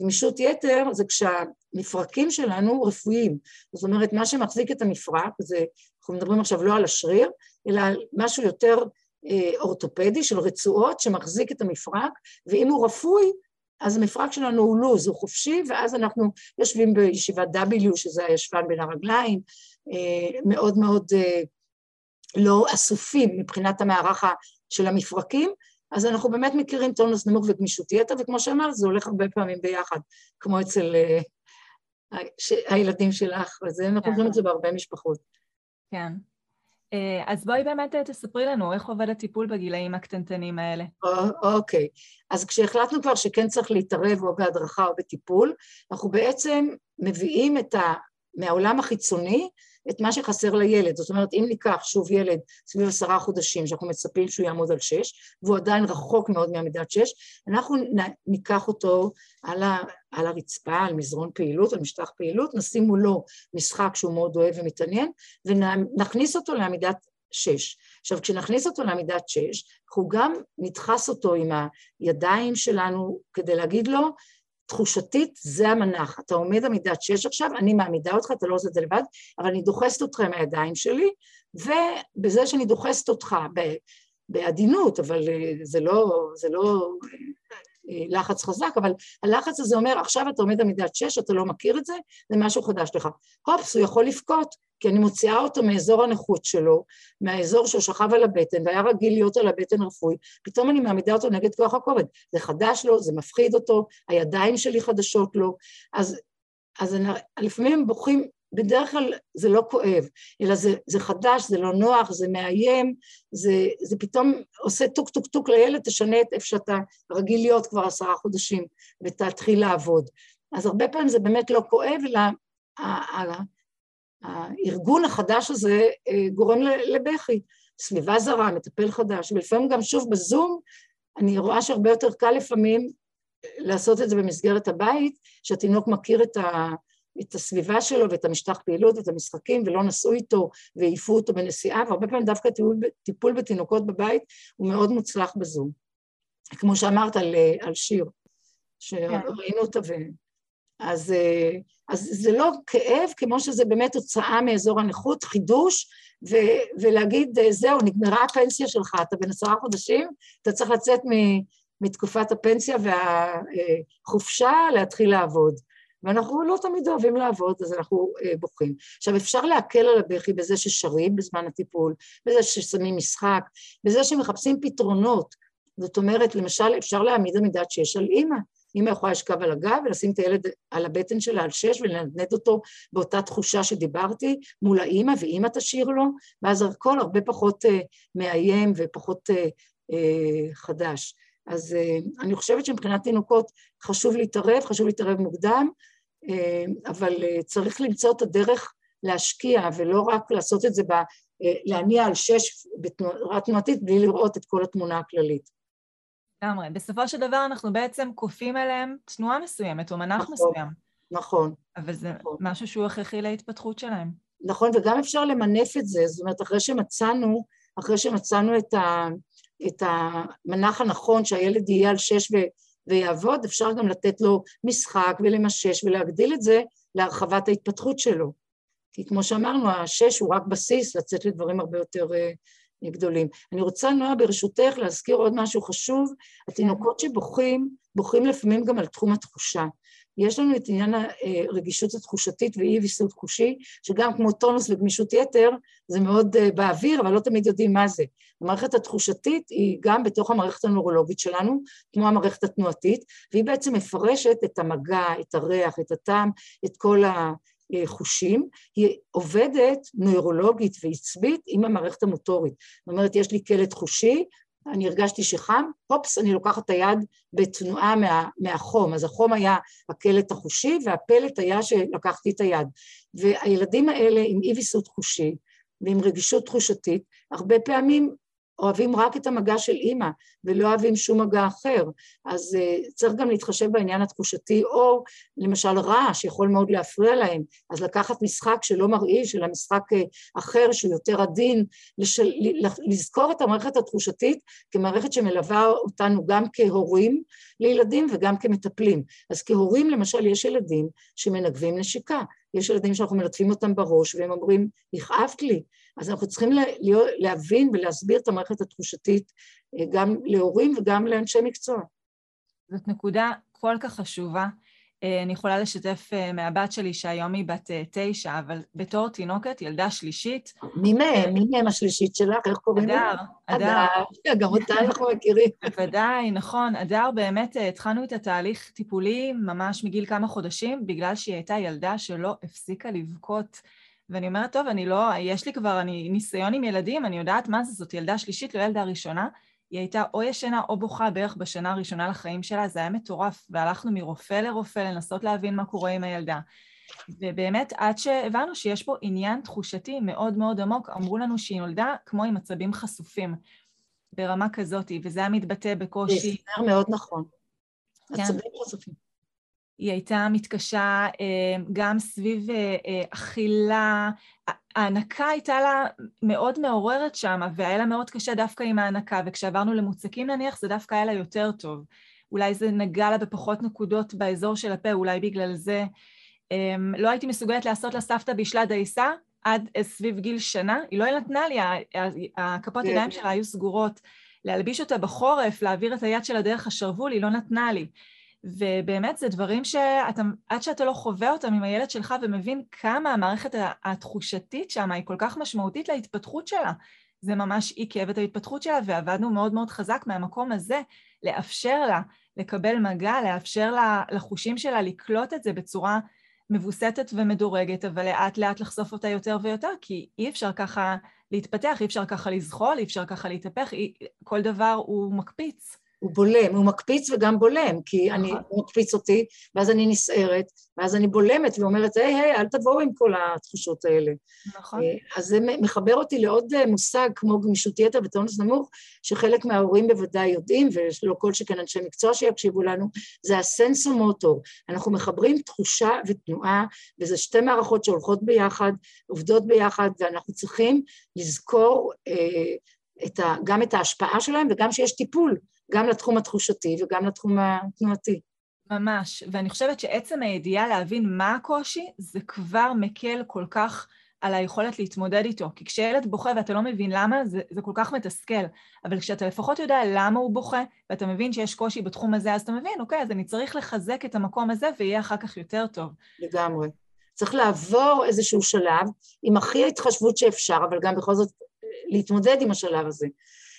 גמישות יתר זה כשהמפרקים שלנו רפואיים, זאת אומרת מה שמחזיק את המפרק, זה, אנחנו מדברים עכשיו לא על השריר, אלא על משהו יותר אה, אורתופדי של רצועות שמחזיק את המפרק, ואם הוא רפוי, אז המפרק שלנו הוא לוז, הוא חופשי, ואז אנחנו יושבים בישיבת W, שזה הישבן בין הרגליים, אה, מאוד מאוד אה, לא אסופים מבחינת המערך של המפרקים, אז אנחנו באמת מכירים טונוס נמוך וגמישות יתר, וכמו שאמרת, זה הולך הרבה פעמים ביחד, כמו אצל הילדים שלך, וזה, אנחנו רואים את זה בהרבה משפחות. כן. אה, אז בואי באמת אה, תספרי לנו איך עובד הטיפול בגילאים הקטנטנים האלה. אוקיי, אז כשהחלטנו כבר שכן צריך להתערב או בהדרכה או בטיפול, אנחנו בעצם מביאים את ה... מהעולם החיצוני את מה שחסר לילד. זאת אומרת, אם ניקח שוב ילד סביב עשרה חודשים, שאנחנו מצפים שהוא יעמוד על שש, והוא עדיין רחוק מאוד מעמידת שש, אנחנו ניקח אותו על, על הרצפה, על מזרון פעילות, על משטח פעילות, נשים מולו משחק שהוא מאוד אוהב ומתעניין, ונכניס אותו לעמידת שש. עכשיו, כשנכניס אותו לעמידת שש, אנחנו גם נדחס אותו עם הידיים שלנו כדי להגיד לו, תחושתית זה המנח, אתה עומד עמידת שש עכשיו, אני מעמידה אותך, אתה לא עושה את זה לבד, אבל אני דוחסת אותך עם הידיים שלי, ובזה שאני דוחסת אותך בעדינות, אבל זה לא, זה לא לחץ חזק, אבל הלחץ הזה אומר, עכשיו אתה עומד עמידת שש, אתה לא מכיר את זה, זה משהו חדש לך. הופס, הוא יכול לבכות, כי אני מוציאה אותו מאזור הנוחות שלו, מהאזור שהוא שכב על הבטן והיה רגיל להיות על הבטן רפוי, פתאום אני מעמידה אותו נגד כוח הכובד. זה חדש לו, זה מפחיד אותו, הידיים שלי חדשות לו, אז, אז אני, לפעמים הם בוכים בדרך כלל זה לא כואב, אלא זה, זה חדש, זה לא נוח, זה מאיים, זה, זה פתאום עושה טוק טוק טוק לילד, תשנה את איפה שאתה רגיל להיות כבר עשרה חודשים ותתחיל לעבוד. אז הרבה פעמים זה באמת לא כואב, אלא הארגון החדש הזה אה, גורם לבכי. סביבה זרה, מטפל חדש, ולפעמים גם שוב בזום, אני רואה שהרבה יותר קל לפעמים לעשות את זה במסגרת הבית, שהתינוק מכיר את ה... את הסביבה שלו ואת המשטח פעילות ואת המשחקים ולא נסעו איתו והעיפו אותו בנסיעה, והרבה פעמים דווקא טיפול, טיפול בתינוקות בבית הוא מאוד מוצלח בזום. כמו שאמרת על, על שיר, שראינו אותה ו... אז, אז זה לא כאב כמו שזה באמת הוצאה מאזור הנכות, חידוש, ו, ולהגיד זהו, נגמרה הפנסיה שלך, אתה בן עשרה חודשים, אתה צריך לצאת מתקופת הפנסיה והחופשה להתחיל לעבוד. ואנחנו לא תמיד אוהבים לעבוד, אז אנחנו אה, בוכים. עכשיו, אפשר להקל על הבכי בזה ששרים בזמן הטיפול, בזה ששמים משחק, בזה שמחפשים פתרונות. זאת אומרת, למשל, אפשר להעמיד עמידת שש על אימא. אימא יכולה לשכב על הגב ולשים את הילד על הבטן שלה על שש ולנדנד אותו באותה תחושה שדיברתי מול האימא, ואימא תשאיר לו, ואז הכל הרבה פחות אה, מאיים ופחות אה, אה, חדש. אז אה, אני חושבת שמבחינת תינוקות חשוב להתערב, חשוב להתערב מוקדם, אה, אבל אה, צריך למצוא את הדרך להשקיע ולא רק לעשות את זה, ב, להניע על שש בתנועה תנועתית בלי לראות את כל התמונה הכללית. לגמרי. בסופו של דבר אנחנו בעצם כופים עליהם תנועה מסוימת או מנח נכון, מסוים. נכון. אבל זה נכון. משהו שהוא הכרחי להתפתחות שלהם. נכון, וגם אפשר למנף את זה, זאת אומרת, אחרי שמצאנו, אחרי שמצאנו את, ה, את המנח הנכון, שהילד יהיה על שש ו, ויעבוד, אפשר גם לתת לו משחק ולמשש ולהגדיל את זה להרחבת ההתפתחות שלו. כי כמו שאמרנו, השש הוא רק בסיס לצאת לדברים הרבה יותר uh, גדולים. אני רוצה, נועה, ברשותך, להזכיר עוד משהו חשוב. התינוקות שבוכים, בוכים לפעמים גם על תחום התחושה. יש לנו את עניין הרגישות התחושתית ואי ויסות חושי, שגם כמו טונוס וגמישות יתר, זה מאוד אה, באוויר, אבל לא תמיד יודעים מה זה. המערכת התחושתית היא גם בתוך המערכת הנורולוגית שלנו, כמו המערכת התנועתית, והיא בעצם מפרשת את המגע, את הריח, את הטעם, את כל החושים. היא עובדת נוירולוגית ועצבית עם המערכת המוטורית. זאת אומרת, יש לי קלט חושי, אני הרגשתי שחם, הופס, אני לוקחת את היד בתנועה מה, מהחום. אז החום היה הקלט החושי, והפלט היה שלקחתי את היד. והילדים האלה עם אי ויסות חושי ועם רגישות תחושתית, הרבה פעמים אוהבים רק את המגע של אימא ולא אוהבים שום מגע אחר, אז uh, צריך גם להתחשב בעניין התחושתי, או למשל רעש יכול מאוד להפריע להם, אז לקחת משחק שלא מרעיש, אלא משחק uh, אחר שהוא יותר עדין, לשל, לזכור את המערכת התחושתית כמערכת שמלווה אותנו גם כהורים לילדים וגם כמטפלים. אז כהורים למשל יש ילדים שמנגבים נשיקה, יש ילדים שאנחנו מלטפים אותם בראש והם אומרים, הכאבת לי, אז אנחנו צריכים להבין ולהסביר את המערכת התחושתית אה, גם להורים וגם לאנשי מקצוע. זאת נקודה כל כך חשובה. אה, אני יכולה לשתף אה, מהבת שלי שהיום היא בת תשע, אבל בתור תינוקת, ילדה שלישית. מי מהם? מי מהם השלישית שלך? איך קוראים לה? אדר, אדר. גם אותה אנחנו מכירים. בוודאי, נכון. אדר, באמת התחלנו את התהליך טיפולי ממש מגיל כמה חודשים, בגלל שהיא הייתה ילדה שלא הפסיקה לבכות. ואני אומרת, טוב, אני לא, יש לי כבר, אני ניסיון עם ילדים, אני יודעת מה זה, זאת ילדה שלישית, לא ילדה ראשונה. היא הייתה או ישנה או בוכה בערך בשנה הראשונה לחיים שלה, זה היה מטורף, והלכנו מרופא לרופא לנסות להבין מה קורה עם הילדה. ובאמת, עד שהבנו שיש פה עניין תחושתי מאוד מאוד עמוק, אמרו לנו שהיא נולדה כמו עם עצבים חשופים, ברמה כזאת, וזה היה מתבטא בקושי... זה הסבר מאוד נכון. כן. עצבים חשופים. היא הייתה מתקשה אה, גם סביב אה, אה, אכילה, ההנקה הייתה לה מאוד מעוררת שם, והיה לה מאוד קשה דווקא עם ההנקה, וכשעברנו למוצקים נניח, זה דווקא היה לה יותר טוב. אולי זה נגע לה בפחות נקודות באזור של הפה, אולי בגלל זה. אמ, לא הייתי מסוגלת לעשות לה סבתא בישלה דייסה עד סביב גיל שנה, היא לא נתנה לי, הכפות כן. ידיים שלה היו סגורות. להלביש אותה בחורף, להעביר את היד שלה דרך השרוול, היא לא נתנה לי. ובאמת זה דברים שעד שאתה לא חווה אותם עם הילד שלך ומבין כמה המערכת התחושתית שם היא כל כך משמעותית להתפתחות שלה, זה ממש עיכב את ההתפתחות שלה, ועבדנו מאוד מאוד חזק מהמקום הזה לאפשר לה לקבל מגע, לאפשר לה, לחושים שלה לקלוט את זה בצורה מבוסתת ומדורגת, אבל לאט לאט לחשוף אותה יותר ויותר, כי אי אפשר ככה להתפתח, אי אפשר ככה לזחול, אי אפשר ככה להתהפך, כל דבר הוא מקפיץ. הוא בולם, הוא מקפיץ וגם בולם, כי נכון. אני, הוא מקפיץ אותי, ואז אני נסערת, ואז אני בולמת ואומרת, היי, היי, אל תבואו עם כל התחושות האלה. נכון. אה, אז זה מחבר אותי לעוד אה, מושג כמו גמישות יתר וטונוס נמוך, שחלק מההורים בוודאי יודעים, ולא כל שכן אנשי מקצוע שיקשיבו לנו, זה הסנסומוטור. אנחנו מחברים תחושה ותנועה, וזה שתי מערכות שהולכות ביחד, עובדות ביחד, ואנחנו צריכים לזכור אה, את ה, גם את ההשפעה שלהם וגם שיש טיפול. גם לתחום התחושתי וגם לתחום התנועתי. ממש, ואני חושבת שעצם הידיעה להבין מה הקושי, זה כבר מקל כל כך על היכולת להתמודד איתו. כי כשילד בוכה ואתה לא מבין למה, זה, זה כל כך מתסכל. אבל כשאתה לפחות יודע למה הוא בוכה, ואתה מבין שיש קושי בתחום הזה, אז אתה מבין, אוקיי, אז אני צריך לחזק את המקום הזה, ויהיה אחר כך יותר טוב. לגמרי. צריך לעבור איזשהו שלב עם הכי ההתחשבות שאפשר, אבל גם בכל זאת להתמודד עם השלב הזה.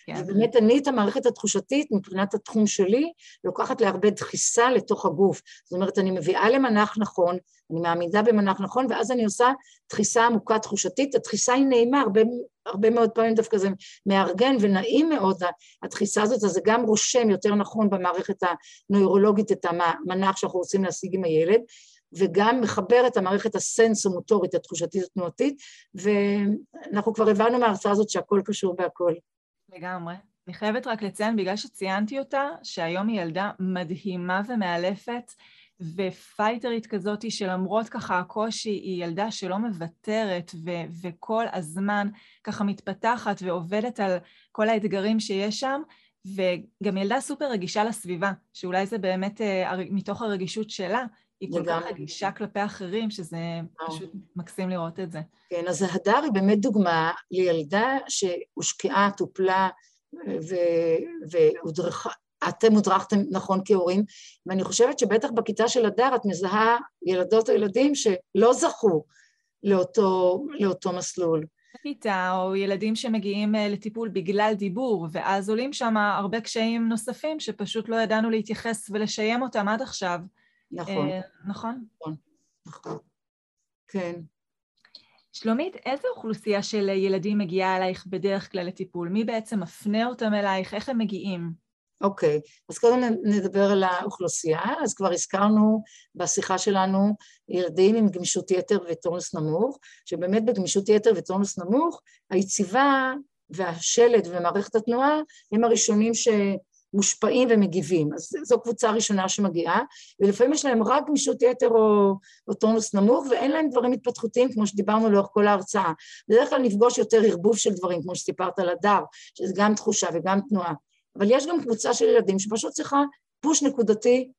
כן. ובאמת אני את המערכת התחושתית, מבחינת התחום שלי, לוקחת להרבה דחיסה לתוך הגוף. זאת אומרת, אני מביאה למנח נכון, אני מעמידה במנח נכון, ואז אני עושה דחיסה עמוקה תחושתית. הדחיסה היא נעימה, הרבה, הרבה מאוד פעמים דווקא זה מארגן ונעים מאוד, הדחיסה הזאת, אז זה גם רושם יותר נכון במערכת הנוירולוגית את המנח שאנחנו רוצים להשיג עם הילד. וגם מחבר את המערכת הסנסומוטורית, התחושתית התנועתית, ואנחנו כבר הבנו מההרצאה הזאת שהכל קשור בהכל. לגמרי. אני חייבת רק לציין, בגלל שציינתי אותה, שהיום היא ילדה מדהימה ומאלפת, ופייטרית כזאתי, שלמרות ככה הקושי, היא ילדה שלא מוותרת, ו- וכל הזמן ככה מתפתחת ועובדת על כל האתגרים שיש שם, וגם ילדה סופר רגישה לסביבה, שאולי זה באמת uh, מתוך הרגישות שלה, היא כל כך רגישה כלפי אחרים, שזה פשוט מקסים לראות את זה. כן, אז ההדר היא באמת דוגמה לילדה שהושקעה, טופלה והודרכה, אתם הודרכתם נכון כהורים, ואני חושבת שבטח בכיתה של הדר את מזהה ילדות או ילדים שלא זכו לאותו, לאותו מסלול. בכיתה, או ילדים שמגיעים אה, לטיפול בגלל דיבור, ואז עולים שם הרבה קשיים נוספים שפשוט לא ידענו להתייחס ולשיים אותם עד עכשיו. נכון. אה, נכון? נכון, נכון. כן. שלומית, איזה אוכלוסייה של ילדים מגיעה אלייך בדרך כלל לטיפול? מי בעצם מפנה אותם אלייך? איך הם מגיעים? אוקיי, okay. אז קודם נדבר על האוכלוסייה. אז כבר הזכרנו בשיחה שלנו ילדים עם גמישות יתר וטונוס נמוך, שבאמת בגמישות יתר וטונוס נמוך, היציבה והשלד ומערכת התנועה הם הראשונים ש... מושפעים ומגיבים. אז זו קבוצה ראשונה שמגיעה, ולפעמים יש להם רק גמישות יתר או, או טונוס נמוך, ואין להם דברים התפתחותיים, כמו שדיברנו לאורך כל ההרצאה. בדרך כלל נפגוש יותר ערבוב של דברים, כמו שסיפרת על הדר, שזה גם תחושה וגם תנועה. אבל יש גם קבוצה של ילדים שפשוט צריכה פוש נקודתי,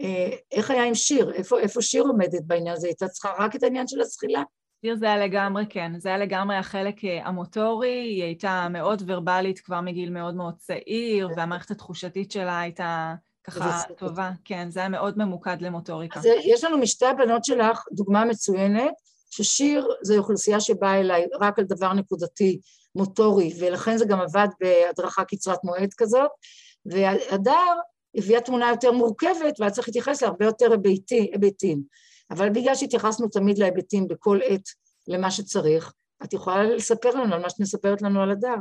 אה, איך היה עם שיר, איפה, איפה שיר עומדת בעניין הזה, הייתה צריכה רק את העניין של הזחילה? שיר זה היה לגמרי, כן, זה היה לגמרי החלק אה, המוטורי, היא הייתה מאוד ורבלית כבר מגיל מאוד מאוד צעיר, כן. והמערכת התחושתית שלה הייתה ככה טובה, כן, זה היה מאוד ממוקד למוטוריקה. אז יש לנו משתי הבנות שלך דוגמה מצוינת, ששיר זה אוכלוסייה שבאה אליי רק על דבר נקודתי מוטורי, ולכן זה גם עבד בהדרכה קצרת מועד כזאת, והדר הביאה תמונה יותר מורכבת, והיה צריך להתייחס להרבה יותר היבטים. אבל בגלל שהתייחסנו תמיד להיבטים בכל עת למה שצריך, את יכולה לספר לנו על מה שאת מספרת לנו על הדר.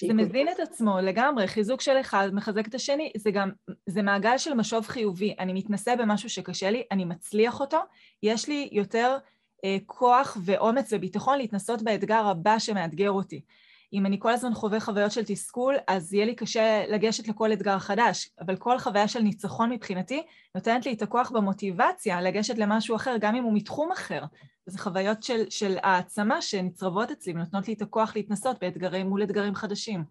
זה מבין את עצמו לגמרי, חיזוק של אחד מחזק את השני, זה גם, זה מעגל של משוב חיובי. אני מתנסה במשהו שקשה לי, אני מצליח אותו, יש לי יותר אה, כוח ואומץ וביטחון להתנסות באתגר הבא שמאתגר אותי. אם אני כל הזמן חווה חוויות של תסכול, אז יהיה לי קשה לגשת לכל אתגר חדש, אבל כל חוויה של ניצחון מבחינתי נותנת לי את הכוח במוטיבציה לגשת למשהו אחר, גם אם הוא מתחום אחר. זה חוויות של, של העצמה שנצרבות אצלי ונותנות לי את הכוח להתנסות באתגרים מול אתגרים חדשים.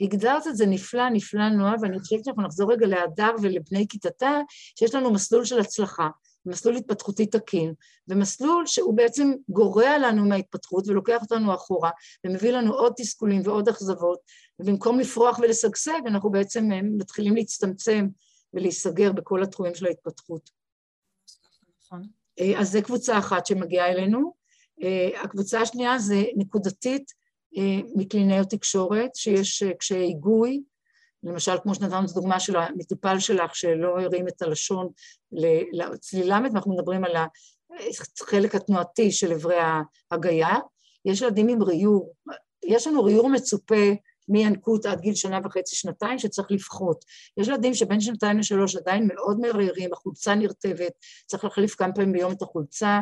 הגדרת את זה נפלא, נפלא, נועה, ואני חושבת שאנחנו נחזור רגע להדר ולבני כיתתה, שיש לנו מסלול של הצלחה. מסלול התפתחותי תקין, ומסלול שהוא בעצם גורע לנו מההתפתחות ולוקח אותנו אחורה, ומביא לנו עוד תסכולים ועוד אכזבות, ובמקום לפרוח ולשגשג, אנחנו בעצם אה, מתחילים להצטמצם ולהיסגר בכל התחומים של ההתפתחות. נכון. אה, אז זו קבוצה אחת שמגיעה אלינו. אה, הקבוצה השנייה זה נקודתית מקלינאיות תקשורת, שיש קשיי היגוי, למשל, כמו שנתנו את הדוגמה של המטופל שלך שלא הרים את הלשון לצלילה, ואנחנו מדברים על החלק התנועתי של אברי ההגייה. יש ילדים עם ריור, יש לנו ריור מצופה מינקות עד גיל שנה וחצי, שנתיים, שצריך לפחות. יש ילדים שבין שנתיים לשלוש עדיין מאוד מריירים, החולצה נרטבת, צריך להחליף כמה פעמים ביום את החולצה.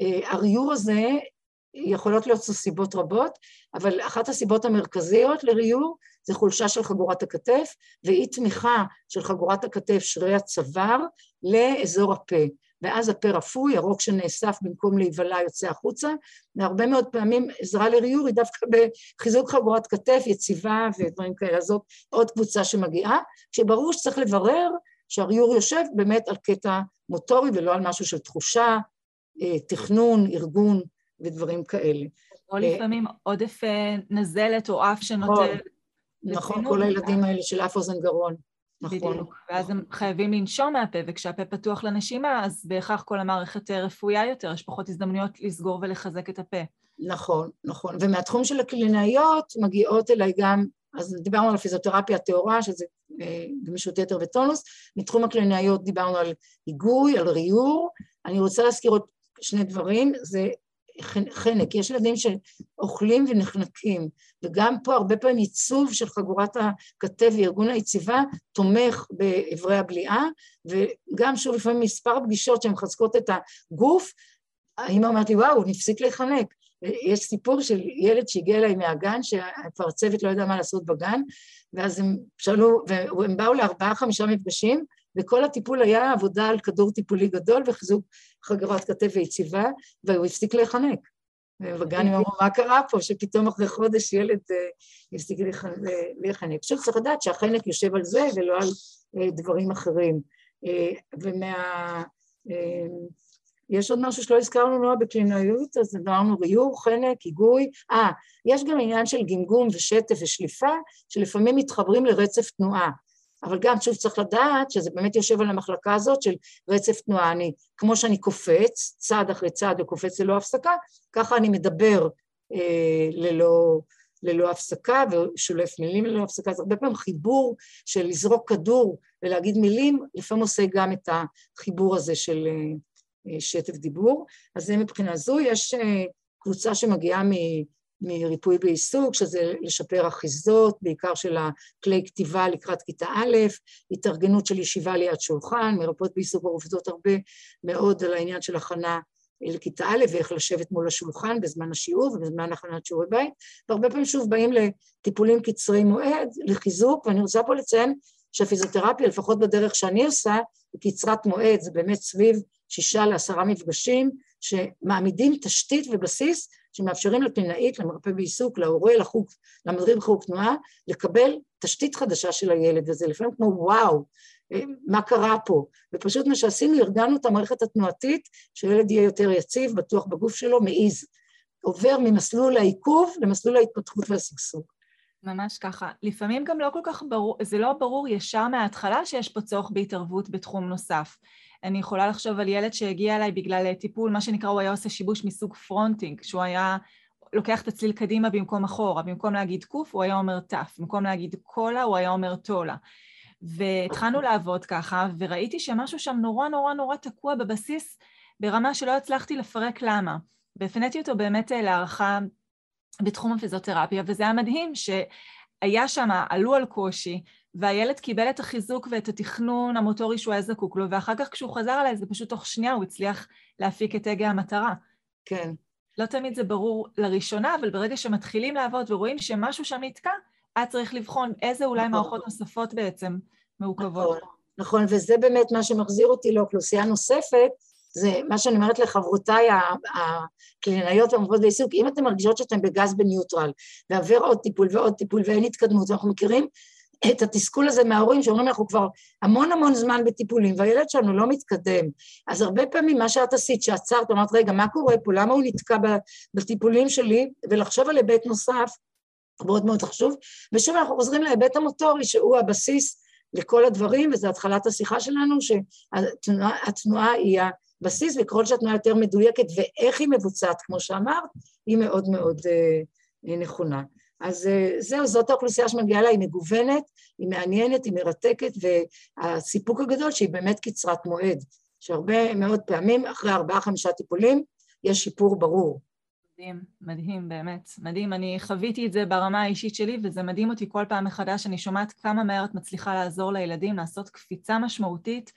אה, הריור הזה, יכולות להיות סיבות רבות, אבל אחת הסיבות המרכזיות לריור זה חולשה של חגורת הכתף ואי תמיכה של חגורת הכתף, שרירי הצוואר, לאזור הפה. ואז הפה רפוי, הרוק שנאסף במקום להיבלע יוצא החוצה, והרבה מאוד פעמים עזרה לריור היא דווקא בחיזוק חגורת כתף, יציבה ודברים כאלה. זאת עוד קבוצה שמגיעה, כשברור שצריך לברר שהריור יושב באמת על קטע מוטורי ולא על משהו של תחושה, אה, תכנון, ארגון ודברים כאלה. או לפעמים עודף אה, נזלת או אף שנוטל נכון, כל הילדים האלה של אף אוזן גרון. נכון. בדיוק, ואז הם חייבים לנשום מהפה, וכשהפה פתוח לנשימה, אז בהכרח כל המערכת רפויה יותר, יש פחות הזדמנויות לסגור ולחזק את הפה. נכון, נכון. ומהתחום של הקלינאיות מגיעות אליי גם, אז דיברנו על הפיזיותרפיה הטהורה, שזה אה, גמישות יתר וטונוס, מתחום הקלינאיות דיברנו על היגוי, על ריור. אני רוצה להזכיר עוד שני דברים, זה חנק, יש ילדים שאוכלים ונחנקים, וגם פה הרבה פעמים ייצוב של חגורת הכתב וארגון היציבה תומך באיברי הבליעה, וגם שוב לפעמים מספר פגישות שמחזקות את הגוף, האמא אומרת לי, וואו, נפסיק להיחנק. יש סיפור של ילד שהגיע אליי מהגן, שכבר הצוות לא ידע מה לעשות בגן, ואז הם שאלו, והם באו לארבעה חמישה מפגשים, וכל הטיפול היה עבודה על כדור טיפולי גדול וחיזוק חגרת כתף ויציבה, והוא הפסיק להיחנק. ובגן הם אמרו, מה קרה פה, שפתאום אחרי חודש ילד אה, הפסיק להיחנק. פשוט צריך לדעת שהחנק יושב על זה ולא על אה, דברים אחרים. אה, ומה... יש עוד משהו שלא הזכרנו נועה בקלינאיות, אז אמרנו ריור, חנק, היגוי. אה, יש גם עניין של גמגום ושטף ושליפה, שלפעמים מתחברים לרצף תנועה. אבל גם שוב צריך לדעת שזה באמת יושב על המחלקה הזאת של רצף תנועה. אני, כמו שאני קופץ, צעד אחרי צעד וקופץ ללא הפסקה, ככה אני מדבר אה, ללא, ללא הפסקה ושולף מילים ללא הפסקה. אז הרבה פעמים חיבור של לזרוק כדור ולהגיד מילים, לפעמים עושה גם את החיבור הזה של אה, אה שטף דיבור. אז זה מבחינה זו, יש אה, קבוצה שמגיעה מ... מריפוי בעיסוק, שזה לשפר אחיזות, בעיקר של הכלי כתיבה לקראת כיתה א', התארגנות של ישיבה ליד שולחן, מרפאות בעיסוק עובדות הרבה מאוד על העניין של הכנה לכיתה א' ואיך לשבת מול השולחן בזמן השיעור ובזמן הכנת שיעורי בית, והרבה פעמים שוב באים לטיפולים קצרי מועד, לחיזוק, ואני רוצה פה לציין שהפיזיותרפיה, לפחות בדרך שאני עושה, היא קצרת מועד, זה באמת סביב שישה לעשרה מפגשים, שמעמידים תשתית ובסיס שמאפשרים לקלינאית, למרפא בעיסוק, להורה, לחוג, למדריך חוג תנועה, לקבל תשתית חדשה של הילד, וזה לפעמים כמו וואו, אה, מה קרה פה? ופשוט מה שעשינו, ארגנו את המערכת התנועתית, שהילד יהיה יותר יציב, בטוח בגוף שלו, מעיז. עובר ממסלול העיכוב למסלול ההתפתחות והשגשוג. ממש ככה. לפעמים גם לא כל כך ברור, זה לא ברור ישר מההתחלה שיש פה צורך בהתערבות בתחום נוסף. אני יכולה לחשוב על ילד שהגיע אליי בגלל טיפול, מה שנקרא, הוא היה עושה שיבוש מסוג fronting, שהוא היה לוקח את הצליל קדימה במקום אחורה, במקום להגיד קוף הוא היה אומר תף, במקום להגיד קולה הוא היה אומר טולה. והתחלנו לעבוד ככה, וראיתי שמשהו שם נורא נורא נורא תקוע בבסיס, ברמה שלא הצלחתי לפרק למה. והפניתי אותו באמת אה, להערכה בתחום הפיזיותרפיה, וזה היה מדהים שהיה שם, עלו על קושי, והילד קיבל את החיזוק ואת התכנון המוטורי שהוא היה זקוק לו, ואחר כך כשהוא חזר אליי, זה פשוט תוך שנייה הוא הצליח להפיק את הגה המטרה. כן. לא תמיד זה ברור לראשונה, אבל ברגע שמתחילים לעבוד ורואים שמשהו שם נתקע, היה צריך לבחון איזה אולי נכון. מערכות נוספות בעצם מעוכבות. נכון, נכון, וזה באמת מה שמחזיר אותי לאוכלוסייה נוספת, זה מה שאני אומרת לחברותיי הקלינאיות והמובאות בעיסוק, אם אתן מרגישות שאתן בגז בניוטרל, ועבר עוד טיפול ועוד טיפול ואין התקדמות, ואנחנו מכירים את התסכול הזה מההורים שאומרים אנחנו כבר המון המון זמן בטיפולים והילד שלנו לא מתקדם. אז הרבה פעמים מה שאת עשית, שעצרת, אמרת רגע מה קורה פה, למה הוא נתקע בטיפולים שלי, ולחשוב על היבט נוסף, מאוד מאוד חשוב, ושוב אנחנו חוזרים להיבט המוטורי שהוא הבסיס לכל הדברים, וזו התחלת השיחה שלנו, שהתנועה היא הבסיס, וככל שהתנועה יותר מדויקת ואיך היא מבוצעת, כמו שאמרת, היא מאוד מאוד אה, נכונה. אז אה, זהו, זאת האוכלוסייה שמגיעה לה, היא מגוונת, היא מעניינת, היא מרתקת, והסיפוק הגדול שהיא באמת קצרת מועד, שהרבה מאוד פעמים, אחרי ארבעה-חמישה טיפולים, יש שיפור ברור. מדהים, מדהים, באמת, מדהים. אני חוויתי את זה ברמה האישית שלי, וזה מדהים אותי כל פעם מחדש, אני שומעת כמה מהר את מצליחה לעזור לילדים לעשות קפיצה משמעותית,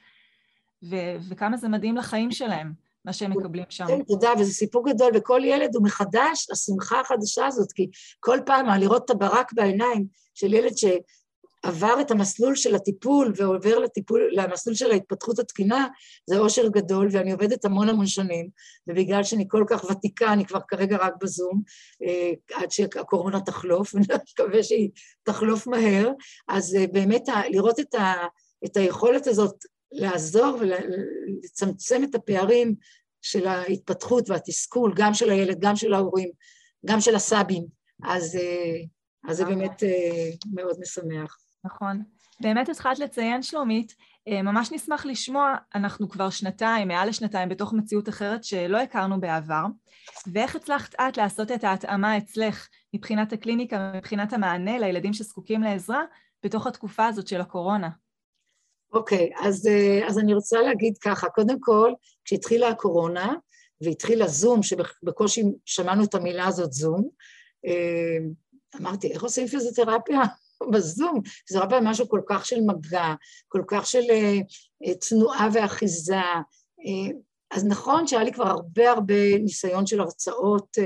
ו- וכמה זה מדהים לחיים שלהם. מה שהם מקבלים שם. כן, תודה, וזה סיפור גדול, וכל ילד הוא מחדש, השמחה החדשה הזאת, כי כל פעם לראות את הברק בעיניים של ילד שעבר את המסלול של הטיפול ועובר לטיפול, למסלול של ההתפתחות התקינה, זה אושר גדול, ואני עובדת המון המון שנים, ובגלל שאני כל כך ותיקה, אני כבר כרגע רק בזום, אה, עד שהקורונה תחלוף, ואני מקווה שהיא תחלוף מהר, אז אה, באמת לראות את, ה, את היכולת הזאת לעזור ולצמצם את הפערים של ההתפתחות והתסכול, גם של הילד, גם של ההורים, גם של הסבים, אז, אה, אז זה באמת אה, מאוד משמח. נכון. באמת התחלת לציין, שלומית, אה, ממש נשמח לשמוע, אנחנו כבר שנתיים, מעל לשנתיים, בתוך מציאות אחרת שלא הכרנו בעבר, ואיך הצלחת את לעשות את ההתאמה אצלך מבחינת הקליניקה, מבחינת המענה לילדים שזקוקים לעזרה, בתוך התקופה הזאת של הקורונה? אוקיי, okay, אז, אה, אז אני רוצה להגיד ככה, קודם כל, כשהתחילה הקורונה והתחיל הזום, שבקושי שמענו את המילה הזאת זום, אה, אמרתי, איך עושים פיזיותרפיה בזום? פיזיותרפיה משהו כל כך של מגע, כל כך של אה, תנועה ואחיזה. אז נכון שהיה לי כבר הרבה הרבה ניסיון של הרצאות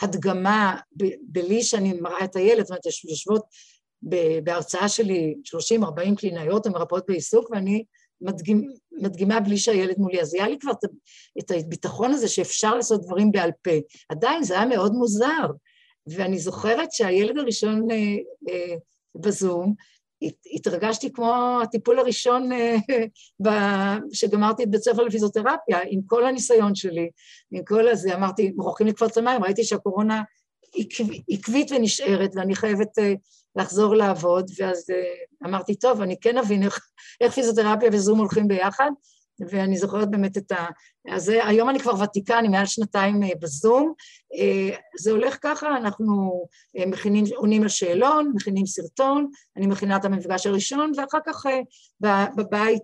והדגמה בלי שאני מראה את הילד, זאת אומרת, יושבות בהרצאה שלי 30-40 קלינאיות המרפאות בעיסוק, ואני מדגימ, מדגימה בלי שהילד מולי. אז היה לי כבר את הביטחון הזה שאפשר לעשות דברים בעל פה. עדיין זה היה מאוד מוזר, ואני זוכרת שהילד הראשון אה, אה, בזום, התרגשתי כמו הטיפול הראשון אה, שגמרתי את בית ספר לפיזיותרפיה, עם כל הניסיון שלי, עם כל הזה, אמרתי, מוכרחים לקפוץ למים, ראיתי שהקורונה עקבית ונשארת, ואני חייבת אה, לחזור לעבוד, ואז אה, אמרתי, טוב, אני כן אבין איך, איך פיזיותרפיה וזום הולכים ביחד, ואני זוכרת באמת את ה... אז היום אני כבר ותיקה, אני מעל שנתיים אה, בזום. זה הולך ככה, אנחנו מכינים, עונים על שאלון, מכינים סרטון, אני מכינה את המפגש הראשון, ואחר כך בבית,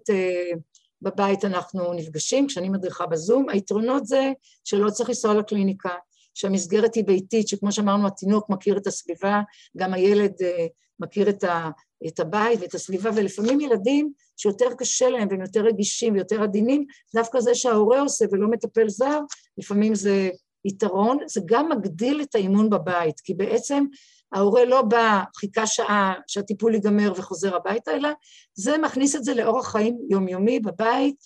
בבית אנחנו נפגשים, כשאני מדריכה בזום. היתרונות זה שלא צריך לנסוע לקליניקה, שהמסגרת היא ביתית, שכמו שאמרנו, התינוק מכיר את הסביבה, גם הילד אה, מכיר את, ה, את הבית ואת הסביבה, ולפעמים ילדים שיותר קשה להם והם יותר רגישים ויותר עדינים, דווקא זה שההורה עושה ולא מטפל זר, לפעמים זה יתרון, זה גם מגדיל את האימון בבית, כי בעצם ההורה לא בא, חיכה שעה שהטיפול ייגמר וחוזר הביתה, אלא זה מכניס את זה לאורח חיים יומיומי בבית,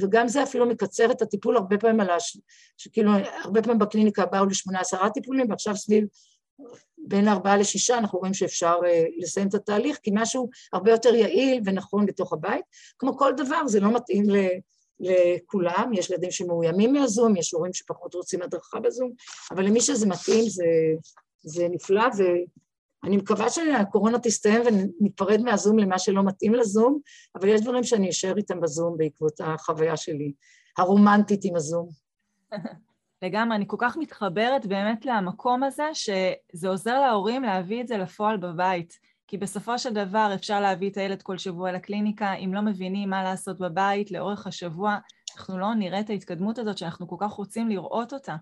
וגם זה אפילו מקצר את הטיפול הרבה פעמים על הש... שכאילו, הרבה פעמים בקליניקה באו לשמונה עשרה טיפולים, ועכשיו סביב בין ארבעה לשישה אנחנו רואים שאפשר uh, לסיים את התהליך, כי משהו הרבה יותר יעיל ונכון בתוך הבית. כמו כל דבר, זה לא מתאים ל... לכולם, יש ילדים שמאוימים מהזום, יש הורים שפחות רוצים הדרכה בזום, אבל למי שזה מתאים זה, זה נפלא, ואני מקווה שהקורונה תסתיים וניפרד מהזום למה שלא מתאים לזום, אבל יש דברים שאני אשאר איתם בזום בעקבות החוויה שלי, הרומנטית עם הזום. לגמרי, אני כל כך מתחברת באמת למקום הזה, שזה עוזר להורים להביא את זה לפועל בבית. כי בסופו של דבר אפשר להביא את הילד כל שבוע לקליניקה, אם לא מבינים מה לעשות בבית לאורך השבוע, אנחנו לא נראה את ההתקדמות הזאת שאנחנו כל כך רוצים לראות אותה.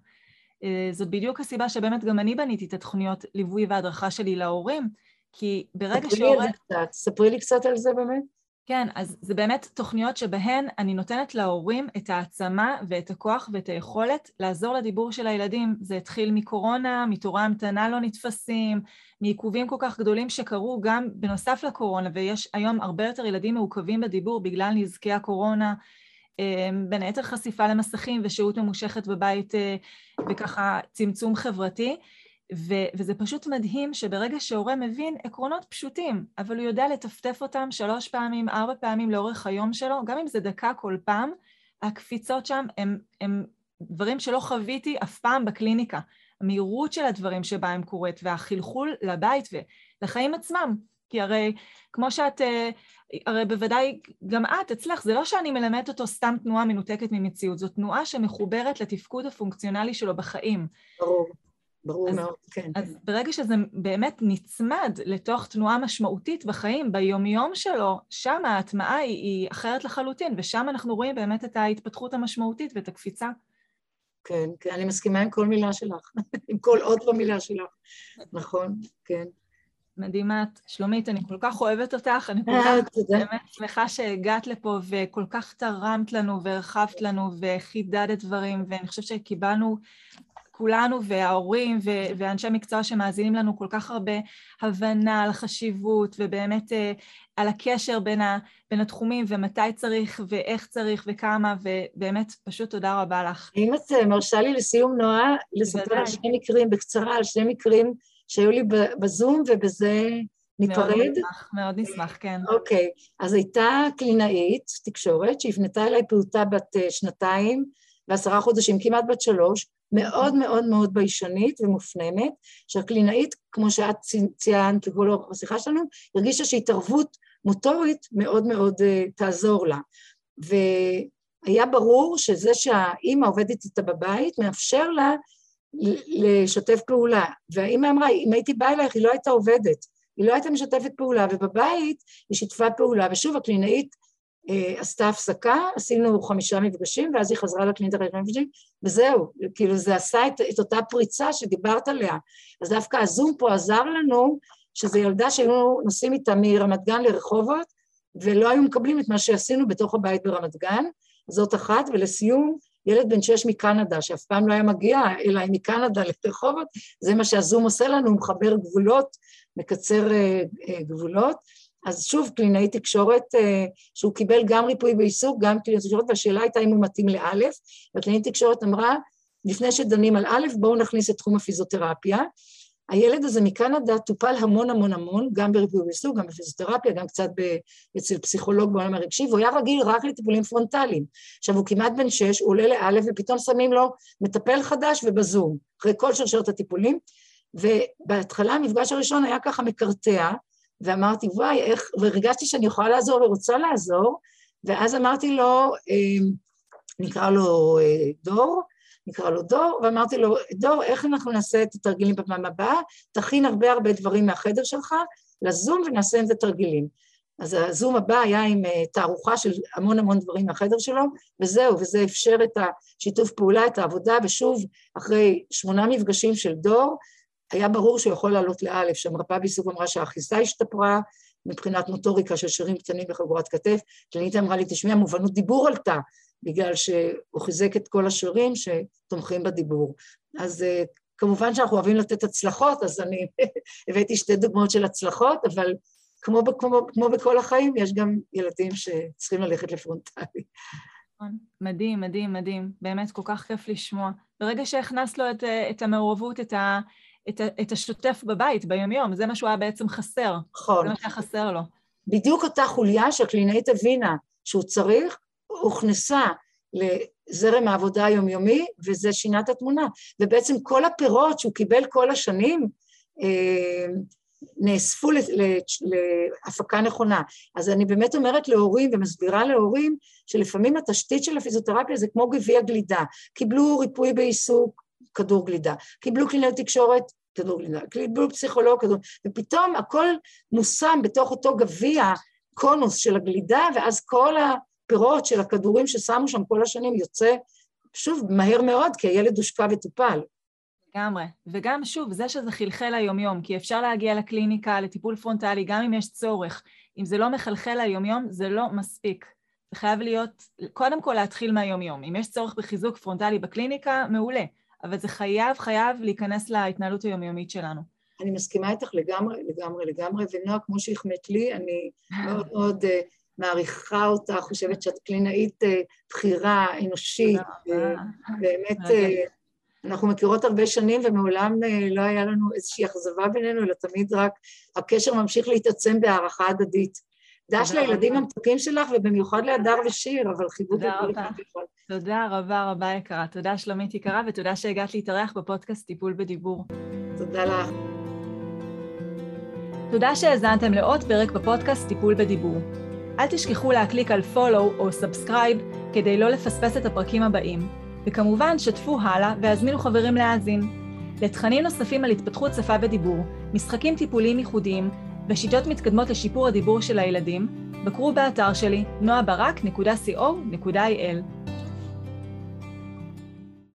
אה, זאת בדיוק הסיבה שבאמת גם אני בניתי את התוכניות ליווי והדרכה שלי להורים, כי ברגע שהורה... ספרי לי קצת על זה באמת. כן, אז זה באמת תוכניות שבהן אני נותנת להורים את העצמה ואת הכוח ואת היכולת לעזור לדיבור של הילדים. זה התחיל מקורונה, מתורי המתנה לא נתפסים, מעיכובים כל כך גדולים שקרו גם בנוסף לקורונה, ויש היום הרבה יותר ילדים מעוכבים בדיבור בגלל נזקי הקורונה, בין היתר חשיפה למסכים ושהות ממושכת בבית אה, וככה צמצום חברתי. ו- וזה פשוט מדהים שברגע שהורה מבין עקרונות פשוטים, אבל הוא יודע לטפטף אותם שלוש פעמים, ארבע פעמים לאורך היום שלו, גם אם זה דקה כל פעם, הקפיצות שם הם, הם דברים שלא חוויתי אף פעם בקליניקה. המהירות של הדברים שבה הם קורית והחלחול לבית ולחיים עצמם. כי הרי כמו שאת, אה, הרי בוודאי גם את, אצלך, זה לא שאני מלמדת אותו סתם תנועה מנותקת ממציאות, זו תנועה שמחוברת לתפקוד הפונקציונלי שלו בחיים. ברור. ברור אז, מאוד, כן. אז ברגע שזה באמת נצמד לתוך תנועה משמעותית בחיים, ביומיום שלו, שם ההטמעה היא, היא אחרת לחלוטין, ושם אנחנו רואים באמת את ההתפתחות המשמעותית ואת הקפיצה. כן, כן, אני מסכימה עם כל מילה שלך, עם כל עוד במילה שלך, נכון, כן. מדהימה את. שלומית, אני כל כך אוהבת אותך, אני כל אה, כך באמת שמחה שהגעת לפה וכל כך תרמת לנו והרחבת לנו וחידדת דברים, ואני חושבת שקיבלנו כולנו וההורים ו- ואנשי מקצוע שמאזינים לנו כל כך הרבה הבנה על החשיבות ובאמת אה, על הקשר בין, ה- בין התחומים ומתי צריך ואיך צריך וכמה, ובאמת פשוט תודה רבה לך. אם את מרשה לי לסיום, נועה, לספר על שני מקרים, בקצרה, על שני מקרים שהיו לי בזום ובזה ניפרד. מאוד נשמח, מאוד נשמח, כן. אוקיי, אז הייתה קלינאית תקשורת שהפנתה אליי פעוטה בת אה, שנתיים ועשרה חודשים, כמעט בת שלוש, מאוד מאוד מאוד ביישנית ומופנמת, שהקלינאית, כמו שאת ציינת לכל השיחה שלנו, הרגישה שהתערבות מוטורית מאוד מאוד uh, תעזור לה. והיה ברור שזה שהאימא עובדת איתה בבית, מאפשר לה לשתף פעולה. והאימא אמרה, אם הייתי באה אלייך, היא לא הייתה עובדת, היא לא הייתה משתפת פעולה, ובבית היא שיתפה פעולה. ושוב, הקלינאית אה, עשתה הפסקה, עשינו חמישה מפגשים, ואז היא חזרה לקלינית מפגשים, וזהו, כאילו זה עשה את, את אותה פריצה שדיברת עליה. אז דווקא הזום פה עזר לנו, שזו ילדה שהיינו נוסעים איתה מרמת גן לרחובות, ולא היו מקבלים את מה שעשינו בתוך הבית ברמת גן, זאת אחת, ולסיום, ילד בן שש מקנדה, שאף פעם לא היה מגיע אלא מקנדה לרחובות, זה מה שהזום עושה לנו, הוא מחבר גבולות, מקצר uh, uh, גבולות. אז שוב, קלינאי תקשורת, אה, שהוא קיבל גם ריפוי בעיסוק, גם קלינאי תקשורת, והשאלה הייתה אם הוא מתאים לאלף, והקלינאי תקשורת אמרה, לפני שדנים על א', בואו נכניס את תחום הפיזיותרפיה. הילד הזה מקנדה טופל המון המון המון, גם בריפוי בעיסוק, גם בפיזיותרפיה, גם קצת ב... אצל פסיכולוג בעולם הרגשי, והוא היה רגיל רק לטיפולים פרונטליים. עכשיו, הוא כמעט בן שש, הוא עולה לאלף, ופתאום שמים לו מטפל חדש ובזום, אחרי כל שרשרת הטיפולים, ובהתחלה המפגש הראשון היה ככה מקרטע, ואמרתי, וואי, איך, והרגשתי שאני יכולה לעזור ורוצה לעזור, ואז אמרתי לו, אמ, נקרא לו אה, דור, נקרא לו דור, ואמרתי לו, דור, איך אנחנו נעשה את התרגילים בפעם הבאה? תכין הרבה הרבה דברים מהחדר שלך לזום ונעשה עם זה תרגילים. אז הזום הבא היה עם אה, תערוכה של המון המון דברים מהחדר שלו, וזהו, וזה אפשר את השיתוף פעולה, את העבודה, ושוב, אחרי שמונה מפגשים של דור, היה ברור שהוא יכול לעלות לאלף, שהמרפאה בעיסוק אמרה שהאחיזה השתפרה מבחינת מוטוריקה של שירים קטנים וחגורת כתף, קלינית אמרה לי, תשמעי, המובנות דיבור עלתה, בגלל שהוא חיזק את כל השירים שתומכים בדיבור. אז אה, כמובן שאנחנו אוהבים לתת הצלחות, אז אני הבאתי שתי דוגמאות של הצלחות, אבל כמו, כמו, כמו בכל החיים, יש גם ילדים שצריכים ללכת לפרונטלי. נכון. מדהים, מדהים, מדהים. באמת כל כך כיף לשמוע. ברגע שהכנס לו את, אה, את המעורבות, את, ה, את, את השוטף בבית, ביומיום, זה מה שהוא היה בעצם חסר. נכון. זה מה שהיה חסר לו. בדיוק אותה חוליה שהקלינאית הבינה שהוא צריך, הוכנסה לזרם העבודה היומיומי, וזה שינה את התמונה. ובעצם כל הפירות שהוא קיבל כל השנים, אה, נאספו להפקה נכונה. אז אני באמת אומרת להורים ומסבירה להורים שלפעמים התשתית של הפיזיותרפיה זה כמו גביע גלידה. קיבלו ריפוי בעיסוק, כדור גלידה. קיבלו קלינאי תקשורת, כדור גלידה. קיבלו פסיכולוג, כדור... ופתאום הכל מושם בתוך אותו גביע, קונוס של הגלידה, ואז כל הפירות של הכדורים ששמו שם כל השנים יוצא, שוב, מהר מאוד, כי הילד הושקע וטופל. לגמרי. וגם, שוב, זה שזה חלחל ליומיום, כי אפשר להגיע לקליניקה, לטיפול פרונטלי, גם אם יש צורך. אם זה לא מחלחל ליומיום, זה לא מספיק. זה חייב להיות, קודם כל להתחיל מהיומיום. אם יש צורך בחיזוק פרונטלי בקליניקה, מעולה, אבל זה חייב, חייב להיכנס להתנהלות היומיומית שלנו. אני מסכימה איתך לגמרי, לגמרי, לגמרי, ונועה, כמו שהחמאת לי, אני מאוד מאוד uh, מעריכה אותה, חושבת שאת קלינאית uh, בכירה, אנושית, uh, באמת, uh, אנחנו מכירות הרבה שנים ומעולם לא היה לנו איזושהי אכזבה בינינו, אלא תמיד רק הקשר ממשיך להתעצם בהערכה הדדית. דש לילדים המתוקים שלך, ובמיוחד להדר ושיר, אבל חיבוק לכל אחד ואחד. תודה רבה רבה יקרה. תודה שלומית יקרה, ותודה שהגעת להתארח בפודקאסט טיפול בדיבור. תודה לך. תודה שהאזנתם לעוד פרק בפודקאסט טיפול בדיבור. אל תשכחו להקליק על follow או subscribe כדי לא לפספס את הפרקים הבאים, וכמובן שתפו הלאה והזמינו חברים להאזין. לתכנים נוספים על התפתחות שפה ודיבור, משחקים טיפוליים ייחודיים ושיטות מתקדמות לשיפור הדיבור של הילדים, בקרו באתר שלי noabarak.co.il.